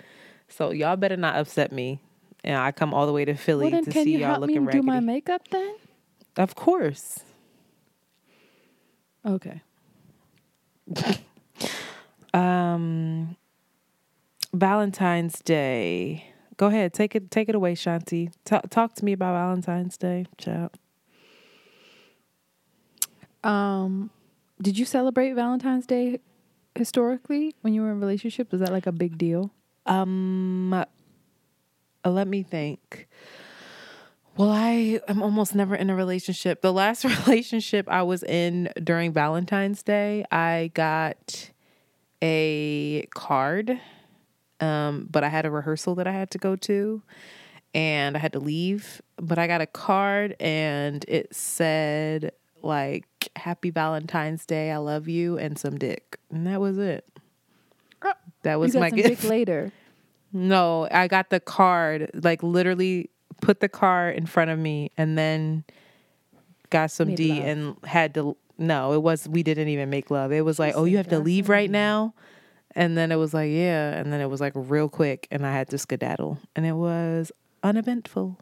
So y'all better not upset me. And I come all the way to Philly Well, then to can see you y'all help me looking do my makeup then? of course. Okay. Um, Valentine's Day. Go ahead, take it take it away, Shanti. Talk talk to me about Valentine's Day, child. Um, did you celebrate Valentine's Day historically when you were in a relationship? Was that like a big deal? Um, uh, let me think. Well, I am almost never in a relationship. The last relationship I was in during Valentine's Day, I got a card, um, but I had a rehearsal that I had to go to, and I had to leave. But I got a card, and it said like "Happy Valentine's Day, I love you," and some dick, and that was it. That was you got my gift. dick later. No, I got the card, like literally put the car in front of me and then got some Made D love. and had to no, it was we didn't even make love. It was like, "Oh, you have to leave right now." And then it was like, "Yeah." And then it was like real quick and I had to skedaddle and it was uneventful.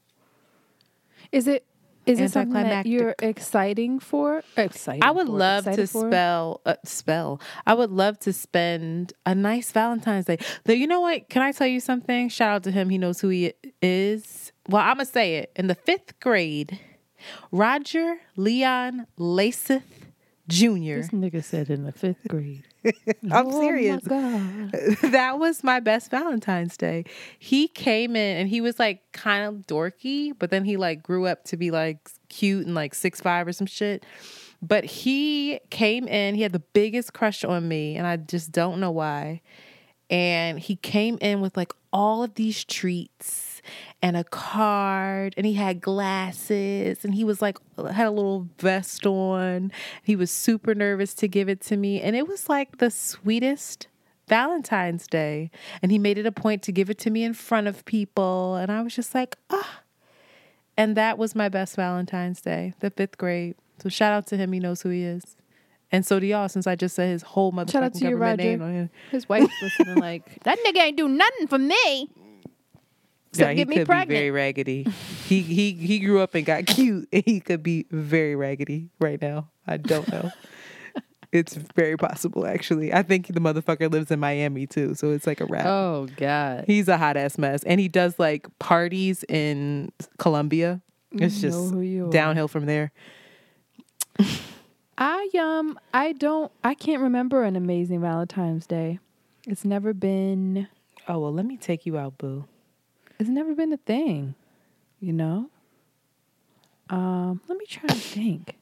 Is it? Is it something that you're exciting for? Exciting. I would for, love to for? spell uh, spell. I would love to spend a nice Valentine's Day. Though you know what? Can I tell you something? Shout out to him. He knows who he is. Well, I'm gonna say it. In the fifth grade, Roger Leon Laseth Jr. This nigga said in the fifth grade. I'm Oh my serious. God. that was my best Valentine's Day. He came in and he was like kind of dorky, but then he like grew up to be like cute and like six five or some shit. But he came in, he had the biggest crush on me, and I just don't know why. And he came in with like all of these treats and a card, and he had glasses, and he was like had a little vest on. He was super nervous to give it to me, and it was like the sweetest Valentine's Day. And he made it a point to give it to me in front of people, and I was just like, ah. And that was my best Valentine's Day, the fifth grade. So shout out to him. He knows who he is. And so do y'all, since I just said his whole motherfucking Shout out to you, Roger. name on here. His wife's listening. Like that nigga ain't do nothing for me. So yeah, he get me could pregnant. be very raggedy. he he he grew up and got cute, and he could be very raggedy right now. I don't know. it's very possible, actually. I think the motherfucker lives in Miami too, so it's like a wrap. Oh God. He's a hot ass mess, and he does like parties in Colombia. It's just who you are. downhill from there. I um I don't I can't remember an amazing Valentine's Day. It's never been Oh well, let me take you out, boo. It's never been a thing. You know? Um, let me try to think.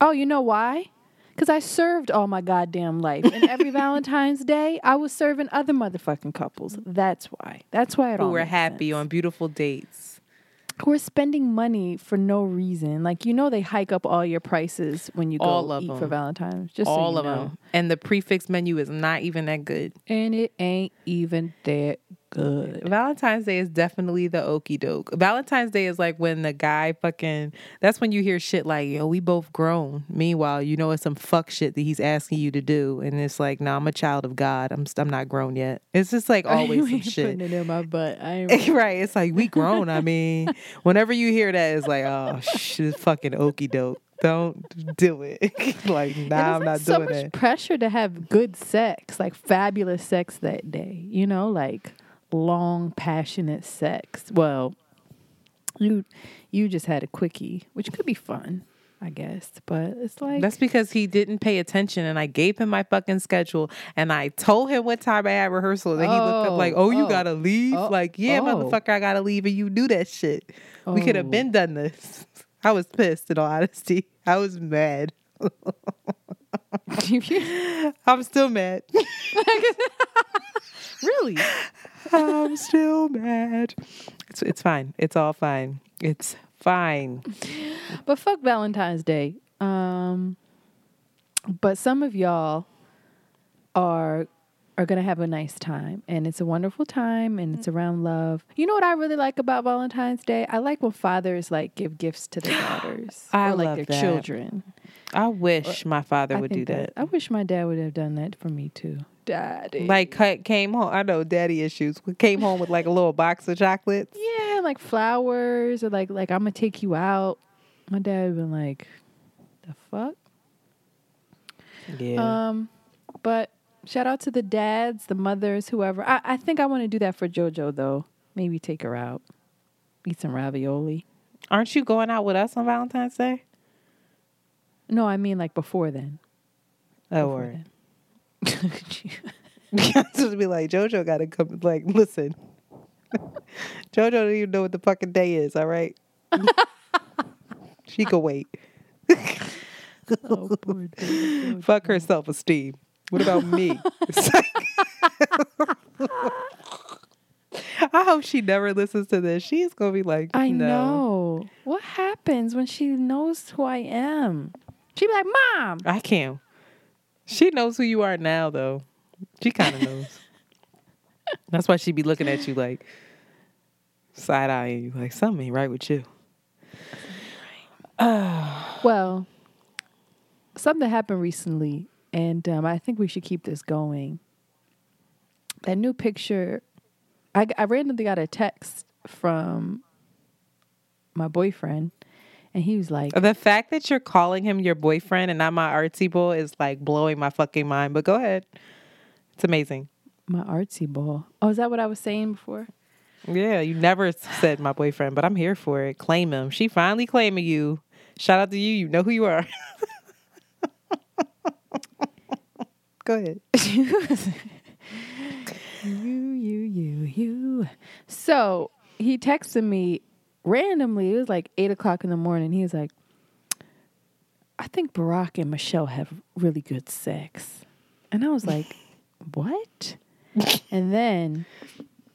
Oh, you know why? Because I served all my goddamn life. And every Valentine's Day, I was serving other motherfucking couples. That's why. That's why it all Who were happy sense. on beautiful dates. Who are spending money for no reason. Like, you know, they hike up all your prices when you go All of eat for. Valentine's. Just All so of know. them, and the prefix menu is not even that good. And it ain't even that good. Valentine's Day is definitely the okey doke. Valentine's Day is like when the guy fucking. That's when you hear shit like, "Yo, we both grown." Meanwhile, you know it's some fuck shit that he's asking you to do, and it's like, "No, I'm a child of God. I'm I'm not grown yet." It's just like always some shit. Putting it in my butt. Right? It's like we grown. I mean, whenever you hear that, it's like, oh, shit, fucking okey doke. Don't do it. like, nah, I'm not so doing much it. pressure to have good sex, like fabulous sex that day. You know, like long, passionate sex. Well, you you just had a quickie, which could be fun, I guess. But it's like That's because he didn't pay attention, and I gave him my fucking schedule, and I told him what time I had rehearsal. Then he looked up like, Oh, "Oh, you oh, gotta leave." oh, like, yeah, oh. motherfucker, I gotta leave, and you do that shit. We could have Oh. been done this. I was pissed. In all honesty, I was mad. I'm still mad. really. I'm still mad. It's it's fine. It's all fine. It's fine. But fuck Valentine's Day. Um, but some of y'all are are gonna have a nice time, and it's a wonderful time, and it's around love. You know what I really like about Valentine's Day? I like when fathers like give gifts to their daughters I or like love their that. children. I wish my father I would do think that. I wish my dad would have done that for me too. Daddy, Like ca- came home. I know daddy issues. Came home with like a little box of chocolates. yeah, like flowers or like like I'm gonna take you out. My dad would been like, the fuck. Yeah. Um, but shout out to the dads, the mothers, whoever. I, I think I want to do that for JoJo though. Maybe take her out, eat some ravioli. Aren't you going out with us on Valentine's Day? No, I mean like before then. Oh, Before word. to be like, JoJo got to come. Like, listen, JoJo don't even know what the fucking day is. All right, she could wait. Oh. Fuck her self esteem. What about me? I hope she never listens to this. She's gonna be like, I know. What happens when she knows who I am? She be like, Mom. I can't. She knows who you are now, though. She kind of knows. That's why she'd be looking at you like side eyeing you, like something ain't right with you. Well, something happened recently, and um, I think we should keep this going. That new picture, I, I randomly got a text from my boyfriend, and he was like, The fact that you're calling him your boyfriend and not my artsy boy is like blowing my fucking mind. But go ahead, it's amazing. "My artsy ball." Oh, is that what I was saying before? Yeah, you never said my boyfriend, but I'm here for it. Claim him. She finally claiming you. Shout out to you. You know who you are. go ahead. you, you, you, you. So he texted me randomly. It was like eight o'clock in the morning. He was like, I think Barack and Michelle have really good sex. And I was like, what? and then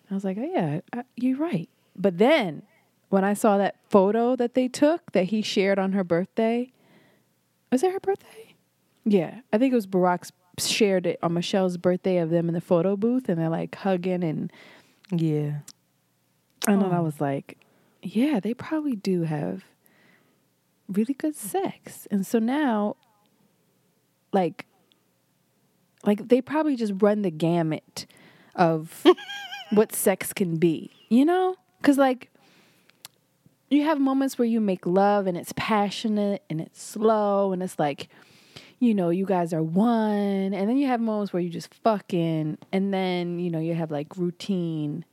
I was like, oh, yeah, I, you're right. But then when I saw that photo that they took that he shared on her birthday, was it her birthday? Yeah, I think it was Barack's shared it on Michelle's birthday of them in the photo booth and they're like hugging and Yeah. and then I oh. was like, yeah, they probably do have really good sex. And so now like like they probably just run the gamut of what sex can be, you know? Cuz like you have moments where you make love and it's passionate and it's slow and it's like you know, you guys are one, and then you have moments where you just fucking, and then you know you have like routine.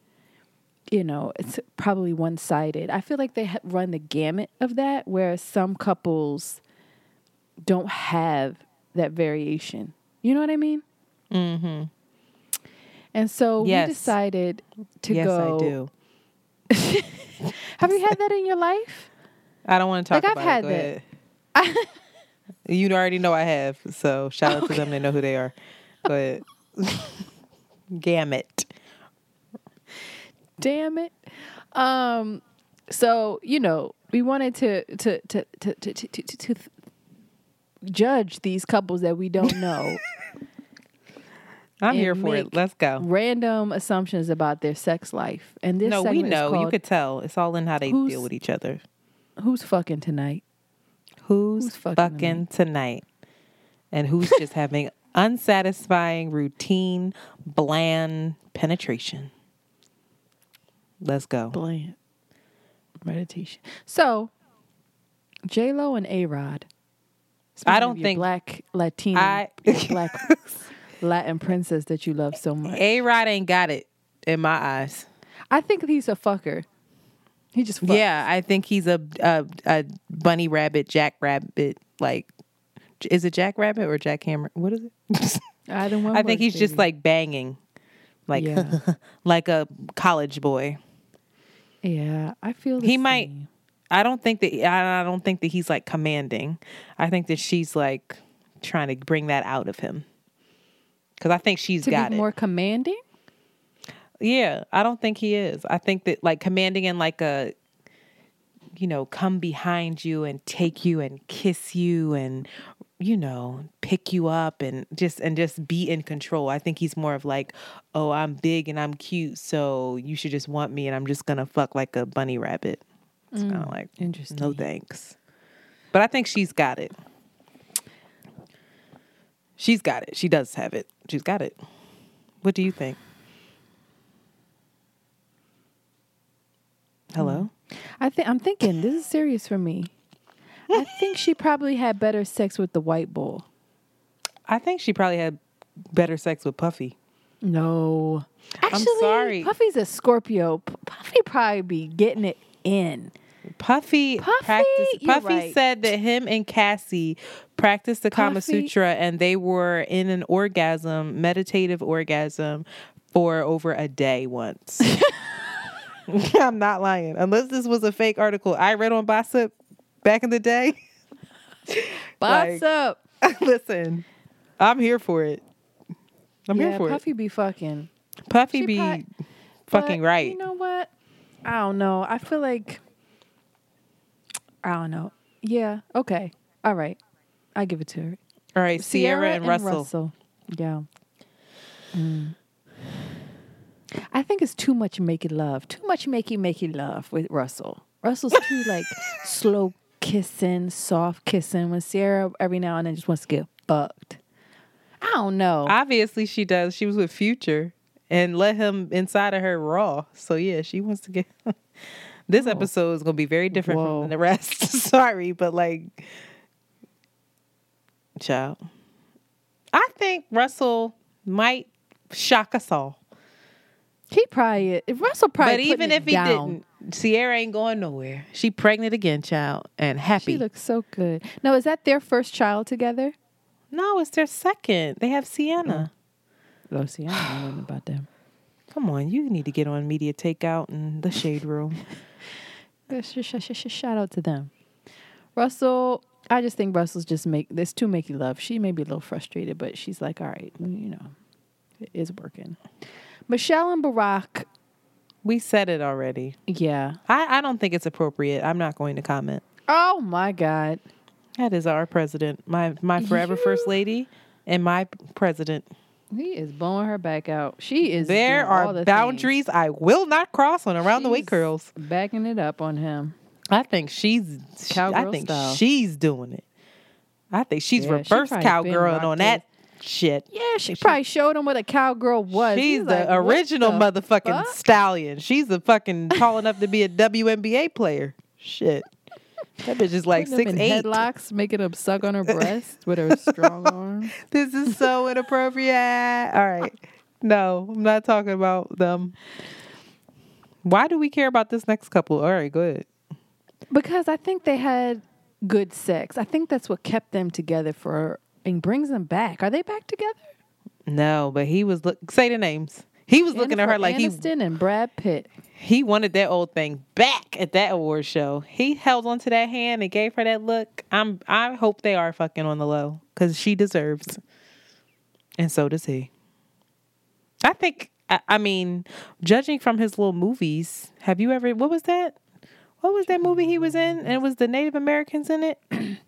You know, it's probably one sided. I feel like they ha- run the gamut of that, where some couples don't have that variation. You know what I mean? Mm-hmm. And so Yes. we decided to yes, go. I do. Have you had that in your life? I don't want to talk Like, I've had it. Ahead. you already know I have, so shout out to them. They know who they are. Ahead. Gamut. Damn it. Um so, you know, we wanted to to to to to to, to, to, to judge these couples that we don't know. I'm here for it. Let's go. Random assumptions about their sex life. And this No, we know. You could tell. It's all in how they deal with each other. Who's fucking tonight? Who's, Who's fucking fucking, tonight? And who's just having unsatisfying, routine, bland penetration? Let's go. Bland meditation. So, J Lo and A Rod I don't think- black Latina, I- black Latin princess that you love so much. A Rod ain't got it in my eyes. I think he's a fucker. He just fucks. Yeah, I think he's a, a a bunny rabbit, Jack Rabbit. Like, is it Jack Rabbit or Jack Hammer? What is it? Either one I think he's just like banging, like Yeah. like a college boy. Yeah, I feel He might. I don't think that. I I don't think that he's like commanding. I think that she's like trying to bring that out of him. Because I think she's to got be it. more commanding. Yeah, I don't think he is. I think that like commanding in like a you know, come behind you and take you and kiss you and you know, pick you up and just and just be in control. I think he's more of like, "Oh, I'm big and I'm cute, so you should just want me and I'm just going to fuck like a bunny rabbit." It's kind of like, Interesting. "No thanks." But I think she's got it. She's got it. She does have it. She's got it. What do you think? Hello? Mm. I think I'm thinking this is serious for me. I think she probably had better sex with the white bull. I think she probably had better sex with Puffy. No, actually, sorry. Puffy's a Scorpio. P- Puffy probably be getting it in. Puffy, Puffy, practiced. Puffy right. said that him and Cassie practiced the Kama Puffy- Sutra and they were in an orgasm, meditative orgasm, for over a day once. I'm not lying. Unless this was a fake article I read on Gossip back in the day. Boss Like- Listen, I'm here for it. I'm yeah, here for it. Puffy be fucking. Puffy she be fucking right. You know what? I don't know. I feel like I don't know. Yeah. Okay. All right. I give it to her. All right, Ciara, and, Russell. Yeah. Mm. I think it's too much making love. Too much makey makey love with Russell. Russell's too like slow kissing, soft kissing. When Ciara every now and then just wants to get fucked. I don't know. Obviously, she does. She was with Future and let him inside of her raw. So yeah, she wants to get. this oh. episode is gonna be very different Whoa. from the rest. Sorry, but like, child, I think Russell might shock us all. He probably Russell probably. but even if he down. didn't, Ciara ain't going nowhere. She pregnant again, child, and happy. She looks so good. No, is that their first child together? no, it's their second. They have Sienna. Oh, oh see, I don't know nothing about them. Come on, you need to get on media takeout and the shade room. Sh- sh- sh- sh- Shout out to them. Russell, I just think Russell's just make this too make you love. She may be a little frustrated, but she's like, all right, you know, it is working. Michelle and Barack, We said it already. yeah. I, I don't think it's appropriate. I'm not going to comment. Oh my God. That is our president, my my forever first lady, and my president. He is blowing her back out. She is. There are the boundaries I will not cross on around the way She's curls. backing it up on him. I think she's I think style. she's doing it. I think she's Yeah, reverse probably been cowgirl rocked on that shit. Yeah, she probably showed him what a cowgirl was. She's He's the like, original the motherfucking fuck? stallion. She's a fucking tall enough to be a WNBA player. Shit. That bitch is like Putting six eight. headlocks, making him suck on her breast with her strong arm. This is so inappropriate. All right. No, I'm not talking about them. Why do we care about this next couple? All right, good. Because I think they had good sex. I think that's what kept them together for and brings them back. Are they back together? No, but he was look say the names. He was looking at her Jennifer like he Aniston and Brad Pitt. he wanted that old thing back at that award show. He held onto that hand and gave her that look. I'm I hope they are fucking on the low because she deserves, and so does he. I think. I, I mean, judging from his little movies, have you ever? What was that? What was that movie he was in? And it was the Native Americans in it.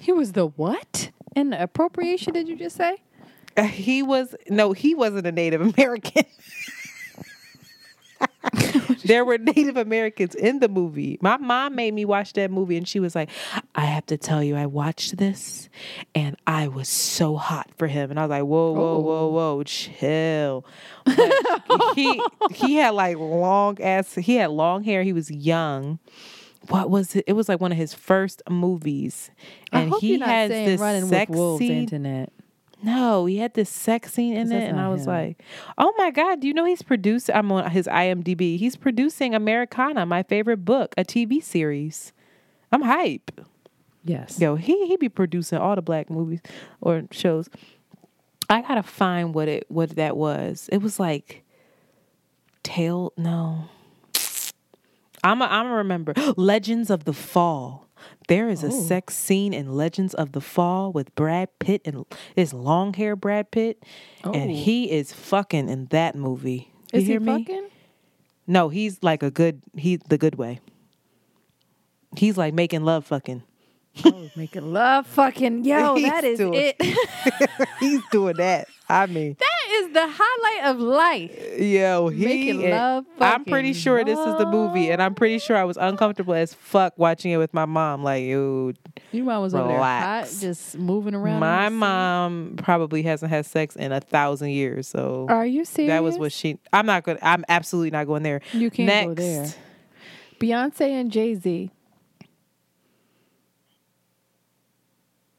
He was the what? In the appropriation, did you just say? Uh, He was no, he wasn't a Native American. there were Native Americans in the movie. My mom made me watch that movie, and she was like, "I have to tell you, I watched this, and I was so hot for him." And I was like, "Whoa, whoa, whoa, whoa, chill." But he he had like long ass. He had long hair. He was young. What was it? It was like one of his first movies, and he has this running sex with wolves, Antoinette. No, he had this sex scene in it, and I was him. like, "Oh my god!" Do you know he's producing? I'm on his IMDb. He's producing Americanah, my favorite book, a TV series. I'm hype. Yes. Yo, he he be producing all the black movies or shows. I gotta find what it what that was. It was like Tail. No, I'm a, I'm a remember Legends of the Fall. There is a Oh. sex scene in Legends of the Fall with Brad Pitt and his long hair Brad Pitt, and Oh. he is fucking in that movie. You Is he me? fucking? No, he's like a good he the good way. He's like making love fucking. Oh, making love, fucking yo. He's that is doing- it. He's doing that. I mean, that is the highlight of life. yo, he Making love I'm pretty sure this is the movie, and I'm pretty sure I was uncomfortable as fuck watching it with my mom. Like, yo, Your mom was over there hot, just moving around. my mom probably hasn't had sex in a thousand years. So. Are you serious? that was what she. I'm not going. I'm absolutely not going there. You can't Next, go there. Beyonce and Jay Z.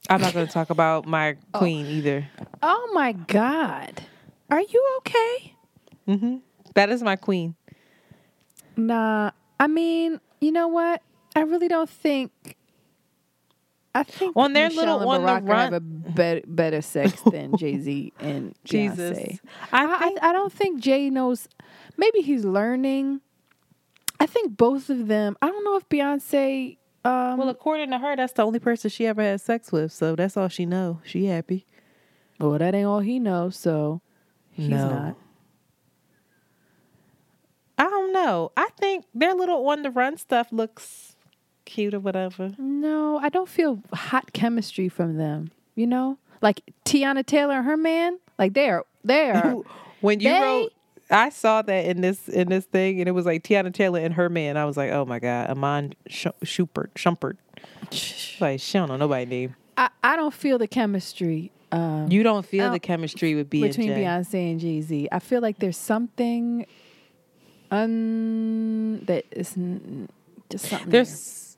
I'm not going to talk about my oh. queen either. Oh my God. Are you okay? hmm That is my queen. Nah. I mean, you know what? I really don't think. I think On their Michelle little- and on the Barack have a better, better sex than Jay Z and Jesus. Beyonce. I I, think- I, I don't think Jay knows. Maybe he's learning. I think both of them. I don't know if Beyonce. Um, Well, according to her, that's the only person she ever had sex with. So that's all she know. She happy. well, that ain't all he knows. So he's No. not. I don't know. I think their little on the run stuff looks cute or whatever. No, I don't feel hot chemistry from them. You know, like Teyana Taylor and her man. Like they are. They are. when you They- wrote I saw that in this in this thing and it was like Teyana Taylor and her man. I was like, oh my God, Iman Sh- Schupert, Shumpert. Like, she don't know nobody name. I, I don't feel the chemistry. Um, You don't feel Oh, the chemistry with B between. Beyonce and Jay Z. I feel like there's something un that is n- just something. there. There's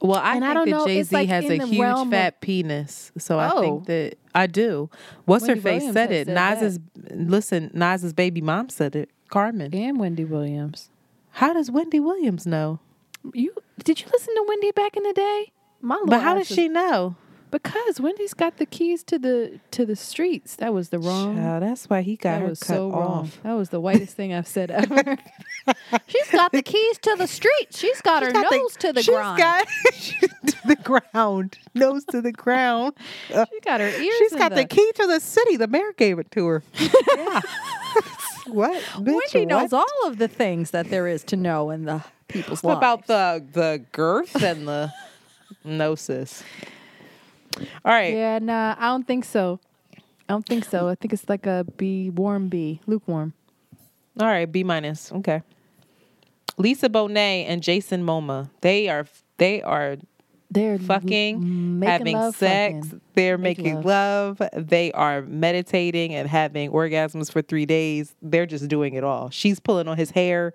well, I And I think don't that Jay Z like has a huge realm of- fat penis. So I Oh. think that I do. What's Wendy her face Williams said it? said that. Nas's listen, Nas's baby mom said it. Carmen. and Wendy Williams. How does Wendy Williams know? You did you listen to Wendy back in the day? My But how does she know? Because Wendy's got the keys to the to the streets. That was the wrong. Child, that's why he got that her was cut so wrong. That was the whitest thing I've said ever. She's got the keys to the streets. She's got her got the- nose to the She's ground. got to the ground, nose to the ground. Uh, she got her ears. she's in got the key to the city. The mayor gave it to her. yeah. what? Bitch, Wendy what? knows all of the things that there is to know in the people's What about the the girth and the gnosis? All right. Yeah, nah, I don't think so. I don't think so. I think it's like a B warm B, lukewarm. All right. B minus. Okay. Lisa Bonet and Jason Momoa. They are they are They're fucking, having love, sex. fucking. They're Make making love. They are meditating and having orgasms for three days. They're just doing it all. She's pulling on his hair.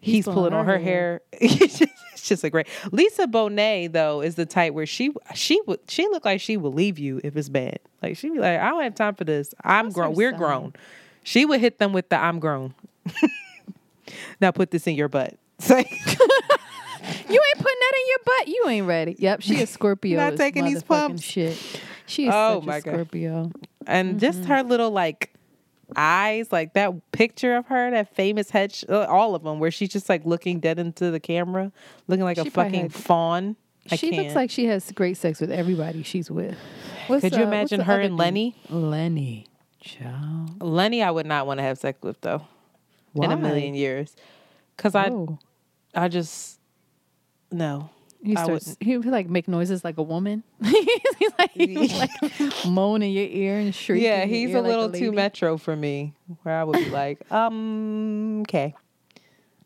He's, pulling, on her hair. it's just a great. Lisa Bonet though is the type where she she would she look like she will leave you if it's bad. Like she'd be like, I don't have time for this. I'm grown. We're grown. She would hit them with the I'm grown. now put this in your butt. Like, You ain't putting that in your butt. You ain't ready. Yep, she is Scorpio. Not taking these pumps. Shit. She is Oh, such my a God. And just Mm-hmm. her little like eyes, like that picture of her, that famous head, sh- uh, all of them, where she's just like looking dead into the camera, looking like She a fucking had- fawn. I she can't. looks like she has great sex with everybody she's with. What's, Could you uh, imagine her other and dude? Lenny? Lenny. Child. Lenny, I would not want to have sex with though, in a million years, because I, Oh. I just no. He I starts. He would like make noises like a woman. he's like, he's like moan in your ear and shriek. Yeah, he's a like little too metro for me, where I would be like, um, okay.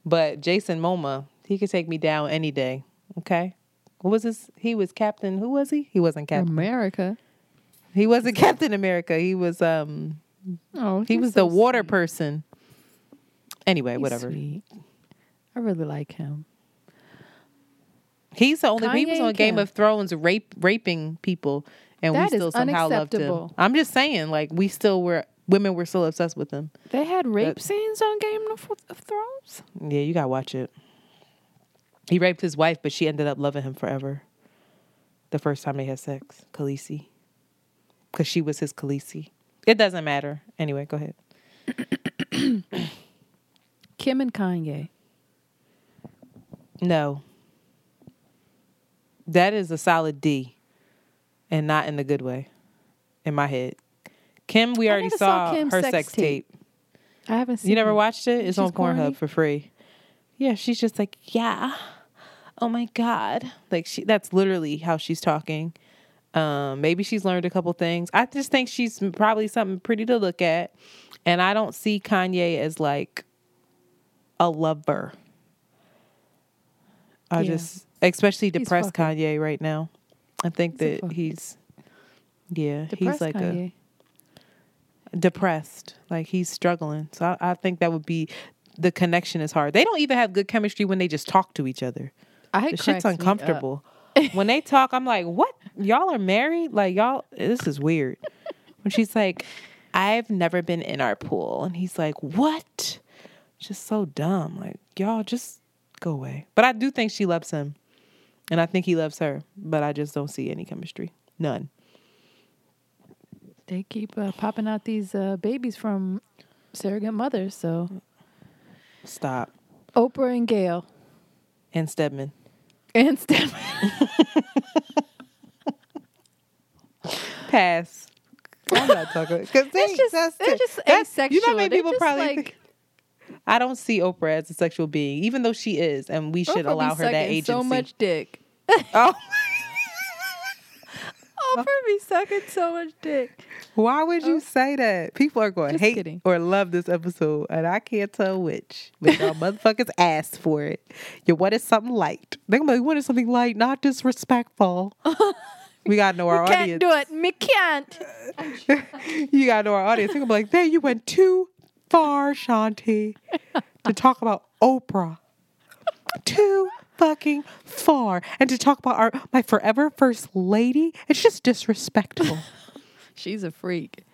But Jason Momoa, he could take me down any day. Okay. What was this? He was Captain. Who was he? He wasn't Captain. America. He wasn't Captain America. He was um. Oh, He was so the water sweet. person. Anyway, He's whatever. sweet. I really like him. He's the only he was on Game Kim. of Thrones rape raping people and That we still somehow loved him. I'm just saying, like we still were women were still obsessed with him. They had rape That- scenes on Game of, of Thrones. Yeah, you gotta watch it. He raped his wife, but she ended up loving him forever. The first time they had sex, Khaleesi, because she was his Khaleesi. It doesn't matter. Anyway, go ahead. Kim and Kanye. No, that is a solid D, and not in the good way. In my head, Kim, we I already saw, saw her sex sex tape. tape. I haven't seen. It. You never it. watched it? It's She's on Pornhub for free. Yeah, she's just like, yeah. Oh my god. Like she that's literally how she's talking. Um maybe she's learned a couple things. I just think she's probably something pretty to look at. And I don't see Kanye as like a lover. I Yeah. just especially depressed Kanye right now. I think He's that he's yeah, Depressed he's like a depressed. Like he's struggling. So I, I think that would be the connection is hard. They don't even have good chemistry when they just talk to each other. I The shit's uncomfortable. when they talk, I'm like, what? Y'all are married? Like y'all this is weird. when she's like, I've never been in our pool. And he's like, What? Just so dumb. Like, y'all just go away. But I do think she loves him. And I think he loves her. But I just don't see any chemistry. None. They keep uh, popping out these uh, babies from surrogate mothers. So Stop. Oprah and Gayle And Stedman. and Steph. Pass. I'm not talking because It's just they're just asexual. You know, how many people probably. like, think- I don't see Oprah as a sexual being, even though she is, and we should Oprah allow her that agency. So much dick. Oh, Oprah be sucking so much dick. why would you oh. say that? People are going to hate kidding. or love this episode, and I can't tell which. But y'all motherfuckers asked for it. You wanted something light. They're gonna be like, wanted something light, not disrespectful. we gotta know our audience. Can't do it. Me can't. you gotta know our audience. They're gonna be like, "There, you went too far, Shanti, to talk about Oprah. Too fucking far, and to talk about our my forever first lady. It's just disrespectful." She's a freak.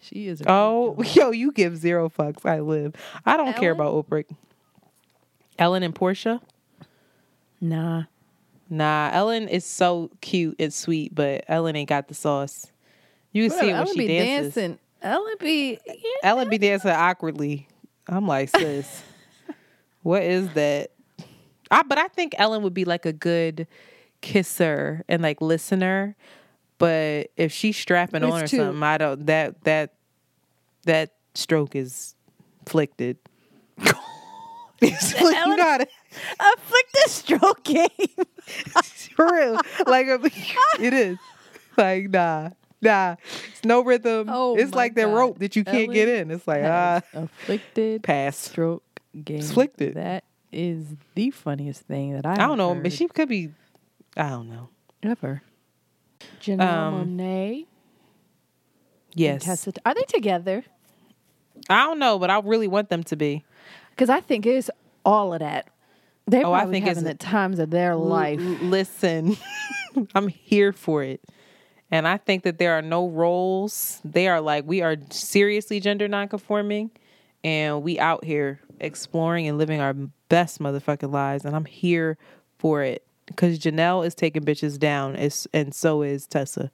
She is. A oh, freak, yo, you give zero fucks. I live. I don't care about Oprah. Ellen and Portia. Nah. Nah, Ellen is so cute and sweet, but Ellen ain't got the sauce. You can see it when Ellen she dances. dancing. Ellen be. Ellen be dancing awkwardly. I'm like, sis, what is that? I, but I think Ellen would be like a good kisser and like listener. But if she's strapping on or too- something, I don't. That that that stroke is flicted. It's like, you Ellen- know how to- Afflict the stroke game. for real. Like it is. Like nah, nah. It's no rhythm. Oh it's my like that rope that you can't get in. It's like ah, afflicted pass. stroke game. Afflicted. That is the funniest thing that I. I don't know, heard but she could be. I don't know. ever. Janelle Um, Monae. and Yes, Tessa, are they together? I don't know, but I really want them to be. Because I think it's all of that. They Oh, I probably think it's- having the times of their life. L- listen, I'm here for it. And I think that there are no roles. They are like, we are seriously gender nonconforming and we out here exploring and living our best motherfucking lives. And I'm here for it. Because Janelle is taking bitches down, as- and so is Tessa.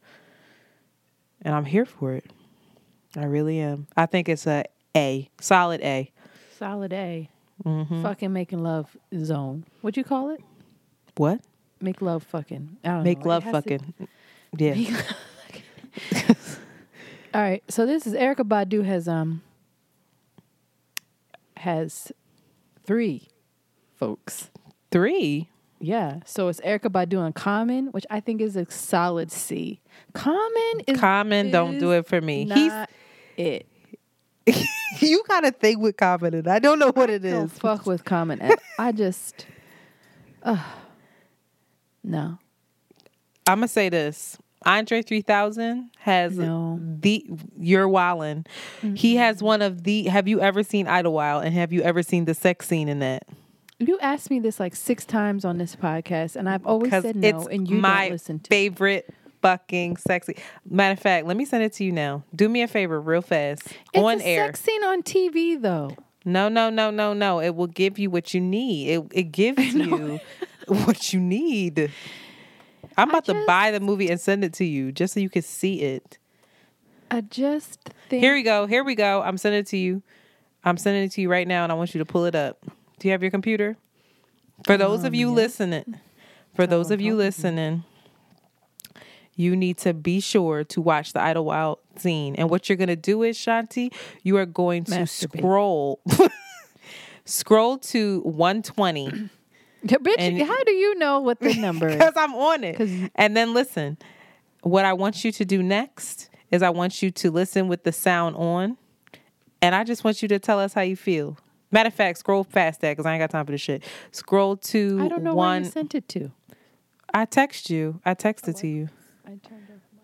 And I'm here for it. I really am. I think it's a A, solid A. Solid A. Mm-hmm. Fucking making love zone. What'd you call it? What? Make love fucking. I don't Make know. Love has to- fucking. Yeah. All right. So this is Erykah Badu has um has three folks. Three. Yeah. So it's Erykah Badu and Common, which I think is a solid C. Common is Common don't do it for me. Not it. You got a thing with Common, and I don't know what it Don't fuck with Common. I just, uh, no. I'm gonna say this. Andre 3000 has No. the you're wildin'. He mm-hmm. has one of the. Have you ever seen Idlewild? And have you ever seen the sex scene in that? You asked me this like six times on this podcast, and I've always said no, it's and you my don't listen to. favorite fucking sexy. Matter of fact, let me send it to you now. Do me a favor, real fast, It's on a air. sex scene on TV though. No, no, no, no, no. It will give you what you need. It it gives you what you need. I'm about to buy the movie and send it to you just so you can see it. I just think Here we go. Here we go. I'm sending it to you. I'm sending it to you right now, and I want you to pull it up. Do you have your computer? For those of you listening, for those of you listening, you need to be sure to watch the Idlewild scene. And what you're going to do is, Shanti, you are going to Masturbate. scroll, scroll to 120 Yeah, bitch, and- how do you know what the number is? because I'm on it. And then listen, what I want you to do next is I want you to listen with the sound on, and I just want you to tell us how you feel. Matter of fact, scroll past that because I ain't got time for this shit. Scroll to I don't know one. where you sent it to. I text you. I texted to you. I turned off my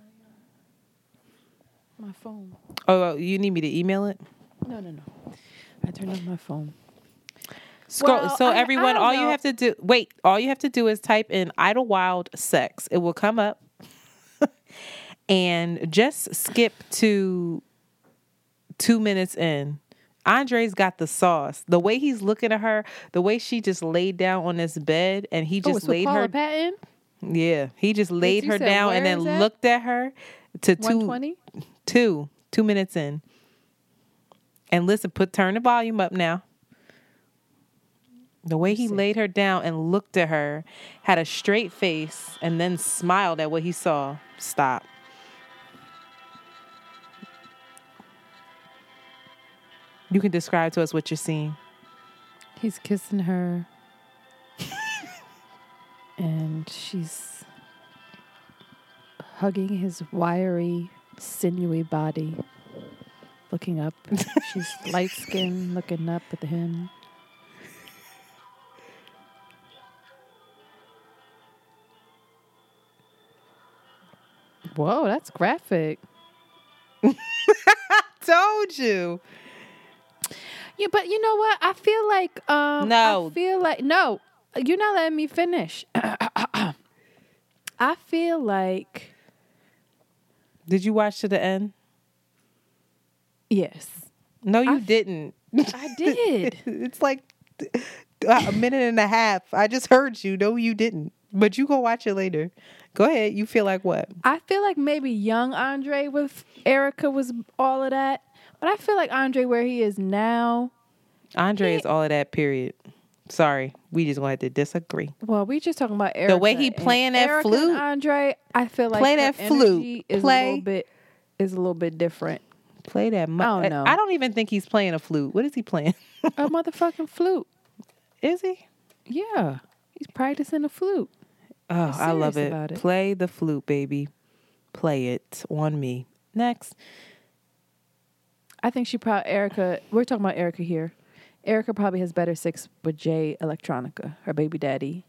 uh, my phone. Oh, you need me to email it? No, no, no. I turned off my phone. Scroll. Well, so I- I everyone, don't all you have to do. Wait, all you have to do is type in Idlewild sex. It will come up, and just skip to two minutes in. Andre's got the sauce. The way he's looking at her, the way she just laid down on this bed, and he oh, just with laid her. Patton. Yeah, he just laid her said down and then looked at her to two, twenty. two, two minutes in. And listen, put turn the volume up now. The way he laid her down and looked at her, had a straight face, and then smiled at what he saw. Stop. You can describe to us what you're seeing. He's kissing her, and she's hugging his wiry, sinewy body, looking up. she's light skinned, looking up at him. Whoa, that's graphic. Told you. Yeah, but you know what? I feel like um No. I feel like no, you're not letting me finish. I feel like Did you watch to the end? yes. No, you didn't. I did. it's like a minute and a half. I just heard you. No, you didn't. But you go watch it later. Go ahead. You feel like what? I feel like maybe young Andre with Erykah was all of that. But I feel like Andre where he is now. Andre is all of that. Period. Sorry, we just gonna have to disagree. Well, we just talking about Erykah. The way he playing that Erykah flute. and Andre, I feel like Play that flute. Is a little bit is a little bit different. Play that. Mu- I don't know. I don't even think he's playing a flute. What is he playing? a motherfucking flute. is he? Yeah, he's practicing a flute. Oh, I love it. it. Play the flute, baby. Play it on me. Next. I think she probably Erykah. We're talking about Erykah here. Erykah probably has better sex with Jay Electronica, her baby daddy.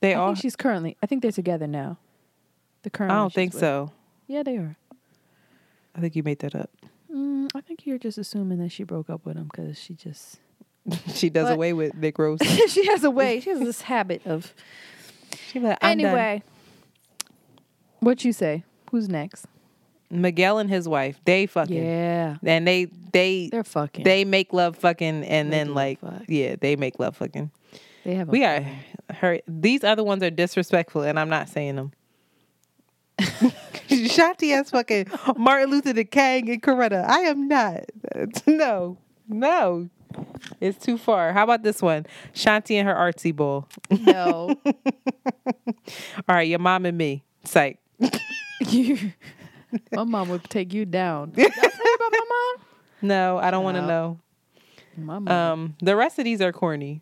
They I think she's currently. I think they're together now. The current. I don't think with. so. Yeah, they are. I think you made that up. Mm, I think you're just assuming that she broke up with him because she just she does But- away with Nick Rose. she has a way. She has this habit of. She like, "I'm done." Anyway, what you say? Who's next? Miguel and his wife, they fucking. Yeah, And they they they're fucking. they make love fucking and Make then like fuck. yeah, they make love fucking. they have. A We are her these other ones are disrespectful and I'm not saying them. Shanti has fucking Martin Luther the King and Coretta. I am not. No. No. It's too far. How about this one? Shanti and her artsy bowl. no. All right, your mom and me. Psych. you. My mom would take you down. Did I tell you about my mom? No, I don't want to No. know. My mom. Um, the rest of these are corny.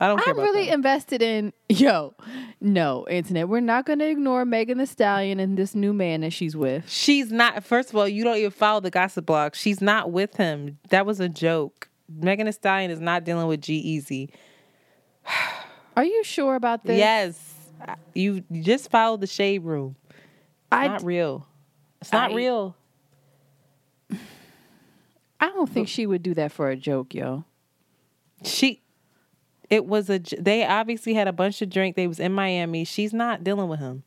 I don't care I'm about really them. invested in yo. No, internet. We're not going to ignore Megan Thee Stallion and this new man that she's with. She's not. First of all, you don't even follow the gossip blog. She's not with him. That was a joke. Megan Thee Stallion is not dealing with G-Eazy. Are you sure about this? Yes, you just followed the shade room. It's I not d- real. It's not I- real. I don't think she would do that for a joke, yo. She. It was a They obviously had a bunch of drink. They was in Miami. She's not dealing with him.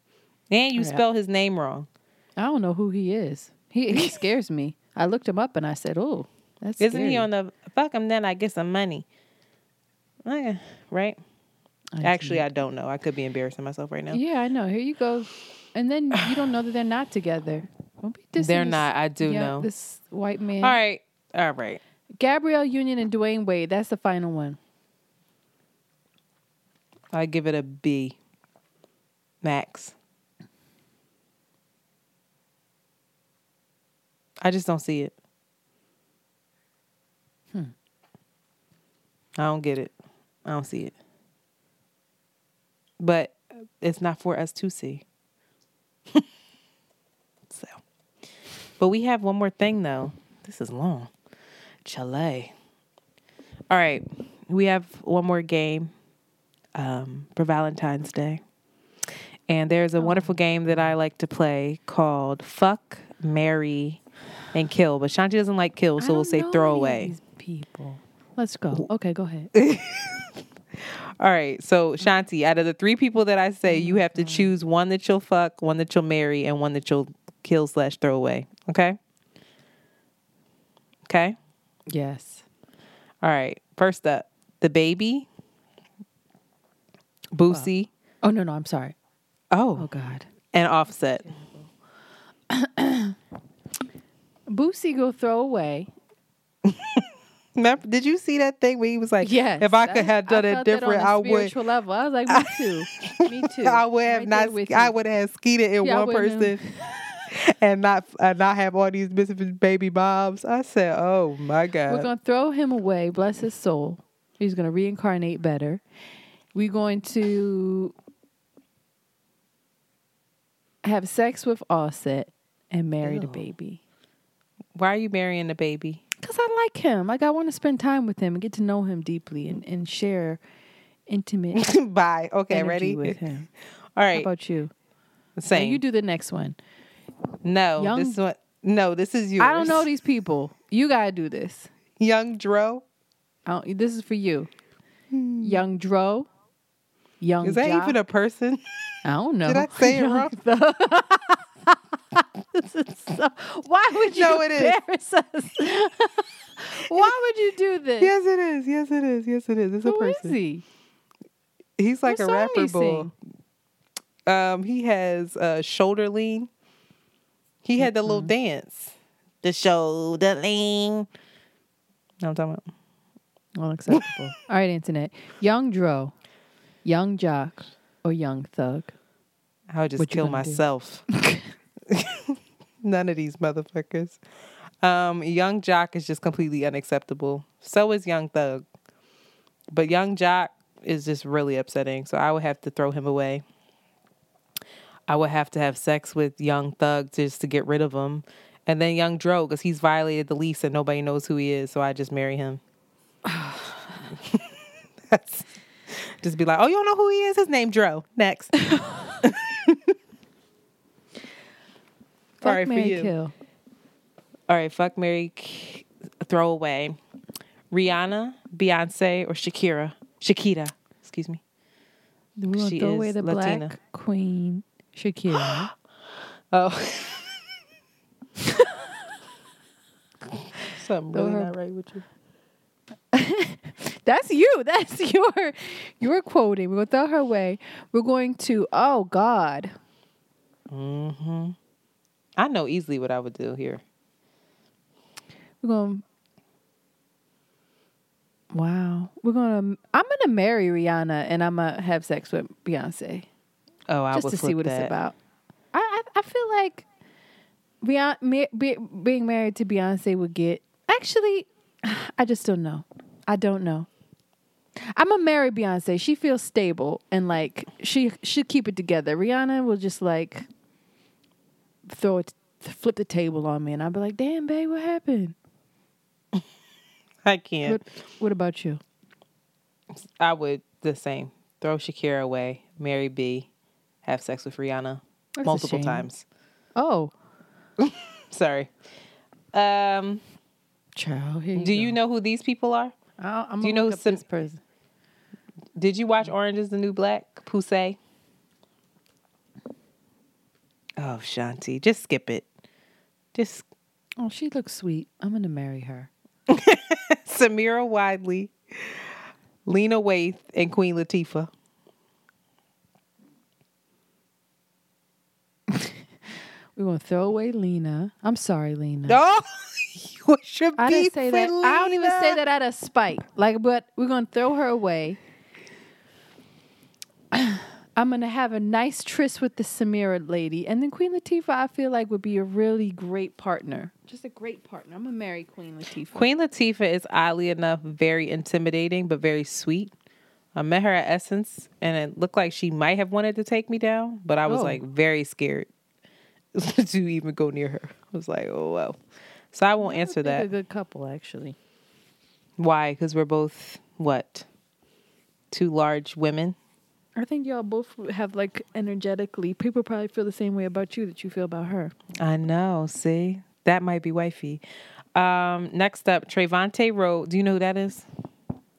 And you Yeah. spell his name wrong. I don't know who he is. He he scares me. I looked him up and I said, "Oh, that's Isn't he scary." on the fuck him? Then I get some money. Oh, okay, right? I Actually. I don't know. I could be embarrassing myself right now. yeah, I know. Here you go, and then you don't know that they're not together. Don't be dissing They're this- not. I do yeah, know. this white man. All right, all right. Gabrielle Union and Dwyane Wade. That's the final one. I give it a B. Max. I just don't see it. I don't get it. I don't see it. But it's not for us to see. so, but we have one more thing though. This is long. Chile. All right, we have one more game um, for Valentine's Day. And there's a wonderful game that I like to play called Fuck, Marry, and Kill. But Shanti doesn't like kill, so we'll say throw away. people. Let's go. Okay, go ahead. All right. So Shanti, out of the three people that I say, oh you have to choose one that you'll fuck, one that you'll marry, and one that you'll kill slash throw away. Okay. Okay. yes. All right. First up, the baby, Boosie. Oh no, no. I'm sorry. Oh, Oh God. and Offset. Boosie go throw away. Remember, did you see that thing where he was like, Yes. if I could I- have done I it felt that on different, I would." spiritual level. I was like, me too. me too. I would have Right not. I would have skeeted in Yeah, one person, and not uh, not have all these missing baby moms. I said, "Oh my god!" We're gonna throw him away. Bless his soul. He's gonna reincarnate better. We're going to have sex with Offset and marry the baby. Why are you marrying the baby? Cause I like him. Like I want to spend time with him and get to know him deeply and, and share intimate Bye. Okay, ready? with him. All right. How about you? Now Same. you do the next one. no, Young- this one. No, this is yours. I don't know these people. You gotta do this. Young Dro. Don't, this is for you. Hmm. Young Dro. Young Is that Ja. even a person? I don't know. Did I say it wrong? This is so- why would you No, it is. embarrass us? why would you do this? yes, it is. Yes, it is. Yes, it is. It's a Who is person. he? He's like What a rapper bull. Um, he has uh, shoulder lean. He had the little dance, the shoulder lean. What I'm talking about. Unacceptable. All right, internet. Young Dro, Yung Joc, or Young Thug. I would just What kill myself. None of these motherfuckers. Um, Yung Joc is just completely unacceptable. So is Young Thug. But Yung Joc is just really upsetting. So I would have to throw him away. I would have to have sex with Young Thug just to get rid of him. And then Young Dro, because he's violated the lease and nobody knows who he is. So I just marry him. That's, just be like, oh, you don't know who he is? His name Dro. Next. Fuck, All right, for Mary, you. kill. All right, fuck Mary, k- throw away. Rihanna, Beyonce, or Shakira. Shakira, excuse me. We're gonna She throw away the Latina. black queen, Shakira. Oh. Something Throw really her- not right with you. That's you. That's your your quoting. We're gonna throw her away. We're going to. Oh God. Mm-hmm. I know easily what I would do here. We're going. Wow. We're gonna. I'm gonna marry Rihanna and I'm gonna have sex with Beyonce Oh, I just to see what that. it's about. I I, I feel like Beyonce me, be, being married to Beyonce would get. Actually, I just don't know. I don't know. I'm gonna marry Beyonce. She feels stable and like she should keep it together. Rihanna will just like throw it, flip the table on me, and I'd be like, "Damn, babe, what happened?" I can't. What What about you? I would the same. Throw Shakira away, marry B, have sex with Rihanna That's multiple times. Oh, Sorry. Um, child. Here do you know who these people are? I'm do you know up some- this person? Did you watch Orange is the New Black? Poussey? Oh, Shanti. Just skip it. Just Oh, she looks sweet. I'm gonna marry her. Samira Wiley, Lena Waithe, and Queen Latifah. We're gonna throw away Lena. I'm sorry, Lena. Oh, what's your I didn't say that. I don't even say that out of spite. Like, but we're gonna throw her away. I'm gonna have a nice tryst with the Samira lady, and then Queen Latifah. I feel like would be a really great partner. Just a great partner. I'm gonna marry Queen Latifah. Queen Latifah is oddly enough very intimidating, but very sweet. I met her at Essence, and it looked like she might have wanted to take me down, but I was Oh. like very scared to even go near her. I was like, oh well. So I won't answer They're a good couple, actually. Why? Because we're both what? Two large women. I think y'all both have like energetically. People probably feel the same way about you that you feel about her. I know. See, that might be wifey. Um, next up, Trevante Rhodes. Do you know who that is?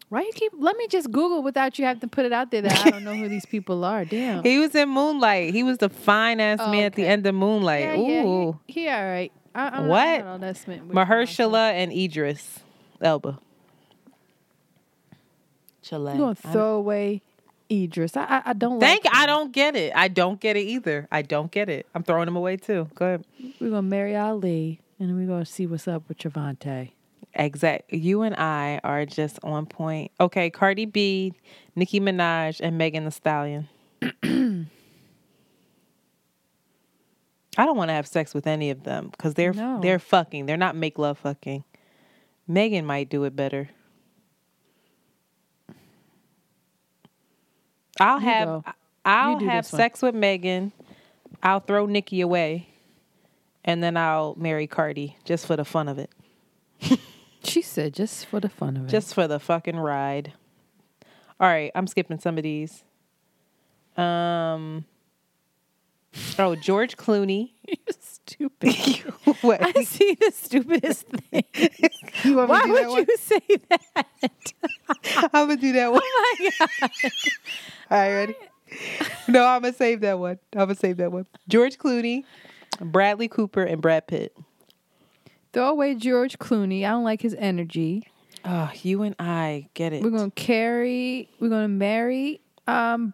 Why you keep? Let me just Google without you have to put it out there that I don't know who these people are. Damn. He was in Moonlight. He was the fine ass man at the end of Moonlight. yeah, yeah, he, he all right. I, I'm What? Not, I'm not all that smitten. Mahershala and Idris Elba. Chile. You gonna throw away Idris? I I, I don't Thank like. I don't get it. I don't get it either. I don't get it. I'm throwing him away too. Go ahead. We're gonna marry Ali, and we're gonna see what's up with Javante. Exact. You and I are just on point. Okay, Cardi B, Nicki Minaj, and Megan Thee Stallion. I don't want to have sex with any of them because they're No. they're fucking. They're not make love fucking. Megan might do it better. I'll You have go. I'll have sex with Megan. I'll throw Nicki away, and then I'll marry Cardi just for the fun of it. She said just for the fun of it. Just for the fucking ride. All right, I'm skipping some of these. Um. Oh, George Clooney. you stupid. what? I see the stupidest thing. You want me Why to do would that one? you say that? I'm gonna do that one. Oh my god! All right, ready? No, I'm gonna save that one. I'm gonna save that one. George Clooney, Bradley Cooper, and Brad Pitt. Throw away George Clooney. I don't like his energy. Oh, you and I get it. We're gonna carry. We're gonna marry um,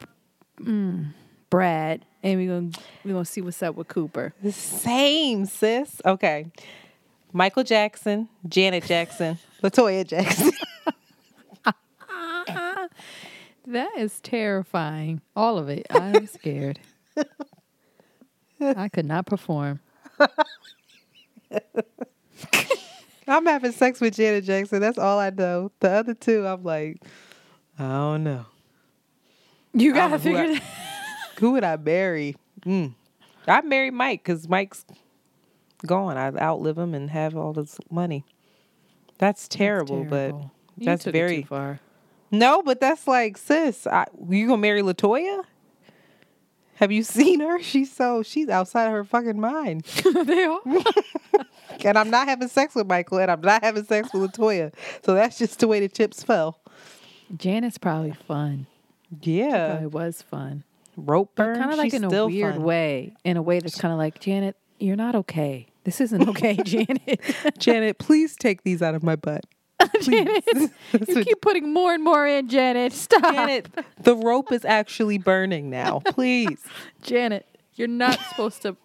mm, Brad, and we're gonna we're gonna see what's up with Cooper. The same, sis. Okay. Michael Jackson, Janet Jackson, Latoya Jackson. That is terrifying. All of it. I'm scared. I could not perform. I'm having sex with Janet Jackson. That's all I know. The other two, I'm like, I don't know. You gotta figure that. Who would I marry? Mm. I'd marry Mike because Mike's gone. I'd outlive him and have all this money. That's terrible, terrible. but that's very far. no. But that's like, sis, I, you gonna marry Latoya? Have you seen her? She's so she's outside of her fucking mind. they are. And I'm not having sex with Michael, and I'm not having sex with Latoya. So that's just the way the chips fell. Janet's probably fun. Yeah, it was fun. Rope burn. Kind of like she's in a weird fun. way. In a way that's kind of like Janet. You're not okay. This isn't okay, Janet. Janet, please take these out of my butt. Janet, you keep putting more and more in, Janet. Stop. Janet, the rope is actually burning now. Please. Janet, you're not supposed to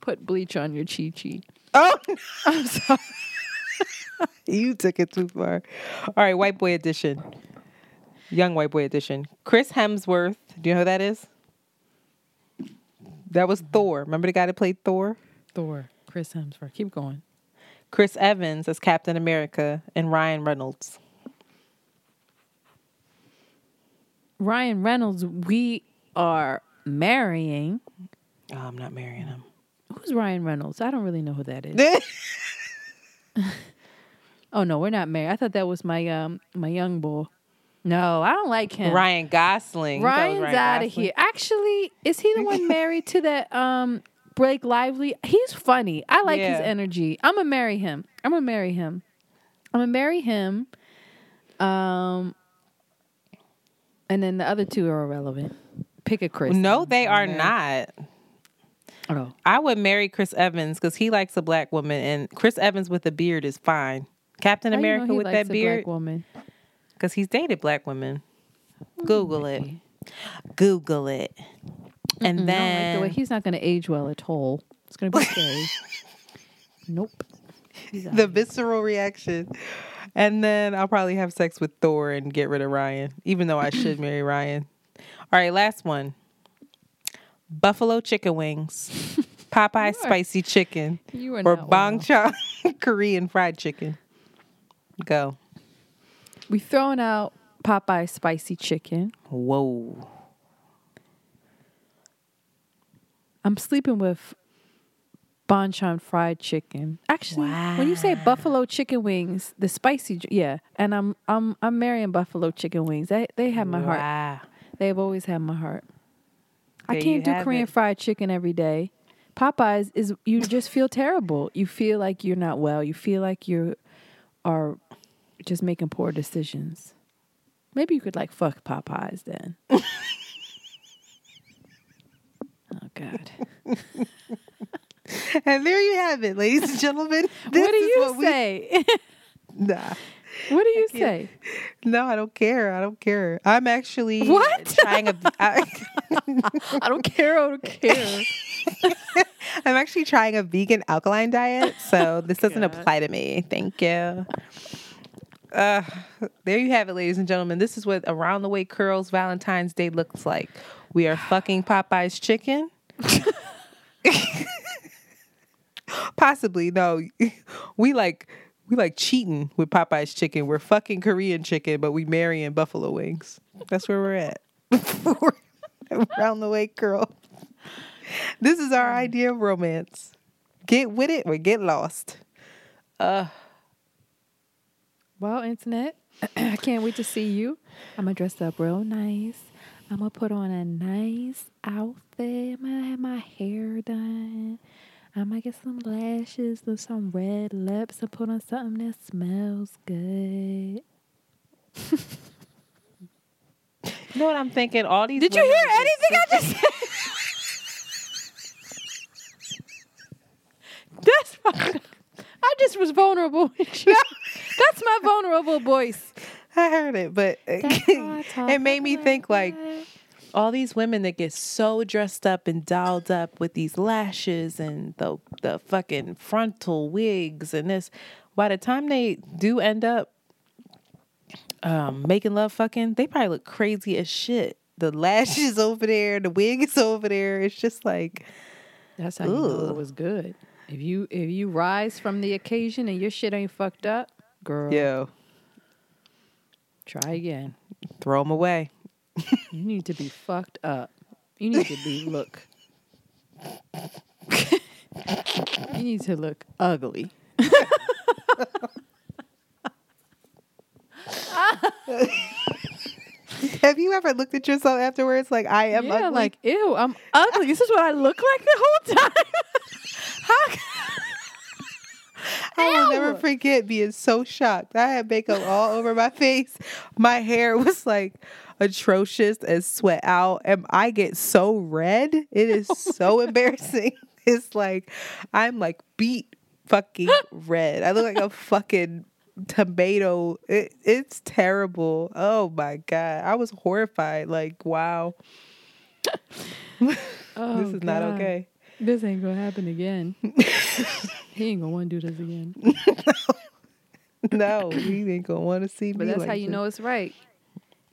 put bleach on your chi chi. Oh, no. I'm sorry. you took it too far. All right, white boy edition. Young white boy edition. Chris Hemsworth. Do you know who that is? That was Thor. Remember the guy that played Thor? Thor, Chris Hemsworth. Keep going. Chris Evans as Captain America and Ryan Reynolds. Ryan Reynolds, we are marrying. Oh, I'm not marrying him. Who's Ryan Reynolds? I don't really know who that is. oh no, we're not married. I thought that was my um my young boy. No, I don't like him. Ryan Gosling. You thought it was Ryan's Ryan out of here. Actually, is he the one married to that um Blake Lively? He's funny. I like his energy. I'm gonna marry him. I'm gonna marry him. I'm gonna marry him. Um, And then the other two are irrelevant. Pick a Chris. No, they are not. Oh. I would marry Chris Evans because he likes a black woman, and Chris Evans with a beard is fine. Captain How you know America with likes that a black beard woman. Because he's dated black women. Google it. Google it. And Mm, I don't like then the way he's not going to age well at all. It's going to be scary. nope. He's out. the visceral reaction. And then I'll probably have sex with Thor and get rid of Ryan, even though I should marry Ryan. All right, last one. Buffalo chicken wings, Popeye spicy chicken, You are or not Bang well. Cha Korean fried chicken. Go. We throwing out Popeye spicy chicken. Whoa. I'm sleeping with Bonchon fried chicken. Actually, when you say buffalo chicken wings, the spicy, yeah, and I'm I'm I'm marrying buffalo chicken wings. They they have my heart. Wow. They've always had my heart. I can't do Korean it. fried chicken every day. Popeyes is you just feel terrible. You feel like you're not well. You feel like you are just making poor decisions. Maybe you could like fuck Popeyes then. oh God. And there you have it, ladies and gentlemen. what do you what we- say? Nah. what do you say? No, I don't care. I don't care. I'm actually What? trying a. I, I don't care. I don't care. I'm actually trying a vegan alkaline diet, so this oh, doesn't apply to me. Thank you. Uh, there you have it, ladies and gentlemen. This is what Around the Way Curls Valentine's Day looks like. We are fucking Popeye's chicken. Possibly no. We like we like cheating with Popeye's chicken. We're fucking Korean chicken, but we marrying buffalo wings. That's where we're at. Around the way, girl. This is our idea of romance. Get with it or get lost. Uh, Well, internet, I can't wait to see you. I'm gonna dress up real nice. I'm gonna put on a nice outfit. I'm gonna have my hair done. I might get some lashes with some red lips and put on something that smells good. you know what I'm thinking? All these. Did you hear anything I just said? That's I just was vulnerable. That's my vulnerable voice. I heard it, but it made me think like all these women that get so dressed up and dolled up with these lashes and the the fucking frontal wigs and this. By the time they do end up um, making love, fucking, they probably look crazy as shit. The lashes over there, the wig is over there. It's just like That's how you know it was good. If you if you rise from the occasion and your shit ain't fucked up, girl, yo, try again. throw them away. You need to be fucked up. You need to be look. you need to look ugly. Have you ever looked at yourself afterwards like I am yeah, ugly? like ew, I'm ugly. This is what I look like the whole time. How? I will never forget being so shocked. I had makeup all over my face. My hair was like atrocious and sweat out. And I get so red. It is oh so embarrassing. It's like I'm like beat fucking red. I look like a fucking tomato. It, it's terrible. Oh my God. I was horrified. Like, wow. Oh, this is not okay. This ain't gonna happen again. He ain't gonna want to do this again. No, he ain't gonna want to see me. But that's like how you this. know it's right.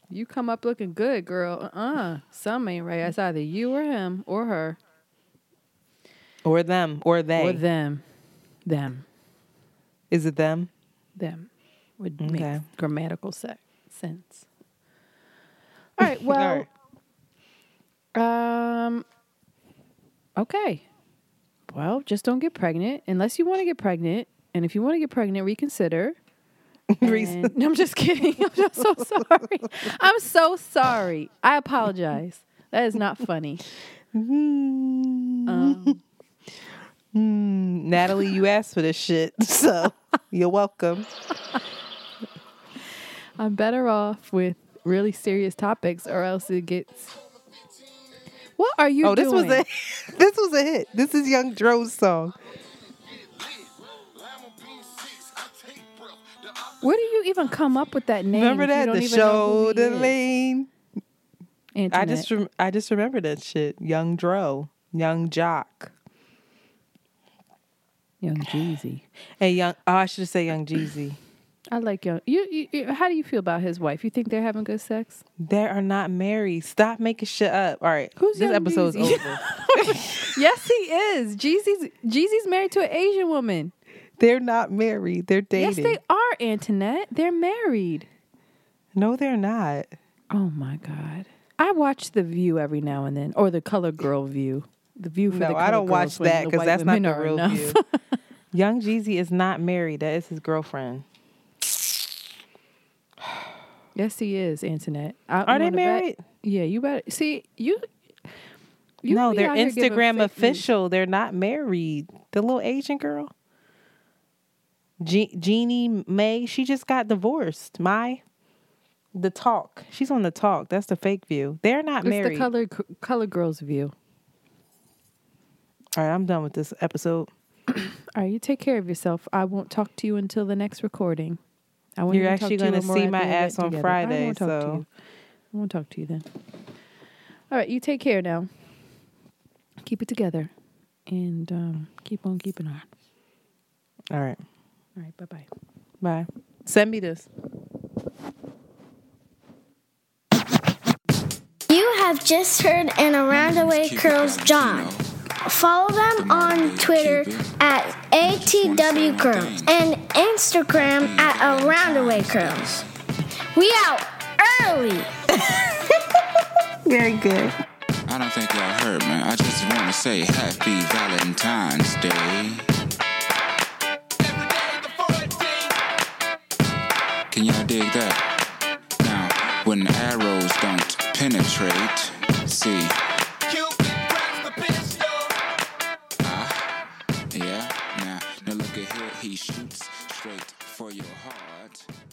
You come up looking good, girl. Uh uh Something ain't right. It's either you or him or her. Or them. Or they. Or them. Them. Is it them? Them. Would Okay. make grammatical se- sense. All right, well right. um okay. Well, just don't get pregnant unless you want to get pregnant. And if you want to get pregnant, reconsider. And- no, I'm just kidding. I'm just so sorry. I'm so sorry. I apologize. That is not funny. Um, Mm, Natalie, you asked for this shit, so you're welcome. I'm better off with really serious topics, or else it gets. What are you oh, this doing? was a this was a hit. This is Young Dro's song. Where do you even come up with that name? Remember that don't the even know who he shoulder lane. I just rem- I just remember that shit. Young Dro, Yung Joc, Young Jeezy. and Young. Oh, I should say Young Jeezy. I like young. You, you, you. How do you feel about his wife? You think they're having good sex? They are not married. Stop making shit up. All right, Who's this episode's Jeezy? over. yes, he is. Jeezy's Jeezy's married to an Asian woman. They're not married. They're dating. Yes, they are. Antoinette, they're married. No, they're not. Oh my god. I watch The View every now and then, or the Color Girl View. The View for No, the I don't watch that because that's not the real enough. view. Young Jeezy is not married. That is his girlfriend. Yes, he is. Antoinette. I, Are they wanna bet? married? Yeah, you better see you. you no, they're out here giving Instagram fake news. official. They're not married. The little Asian girl, Je- Jeannie Mai, she just got divorced. My, the talk. She's on the talk. That's the fake view. They're not It's married. the color color girls view. All right, I'm done with this episode. All right, you take care of yourself. I won't talk to you until the next recording. I won't You're actually to gonna when see my ass on together. I Friday, won't to so- I won't talk to you then. All right, you take care now. Keep it together, and um, keep on keeping on. All right, All right, bye bye. bye. Send me this. You have just heard an Around the Way Curls John. Follow them on Twitter at ATW Curls and Instagram at Around the Way Curls. We out early. Very good. I don't think y'all heard, man. I just want to say Happy Valentine's Day. Can y'all dig that? Now, when arrows don't penetrate, see. He shoots straight for your heart.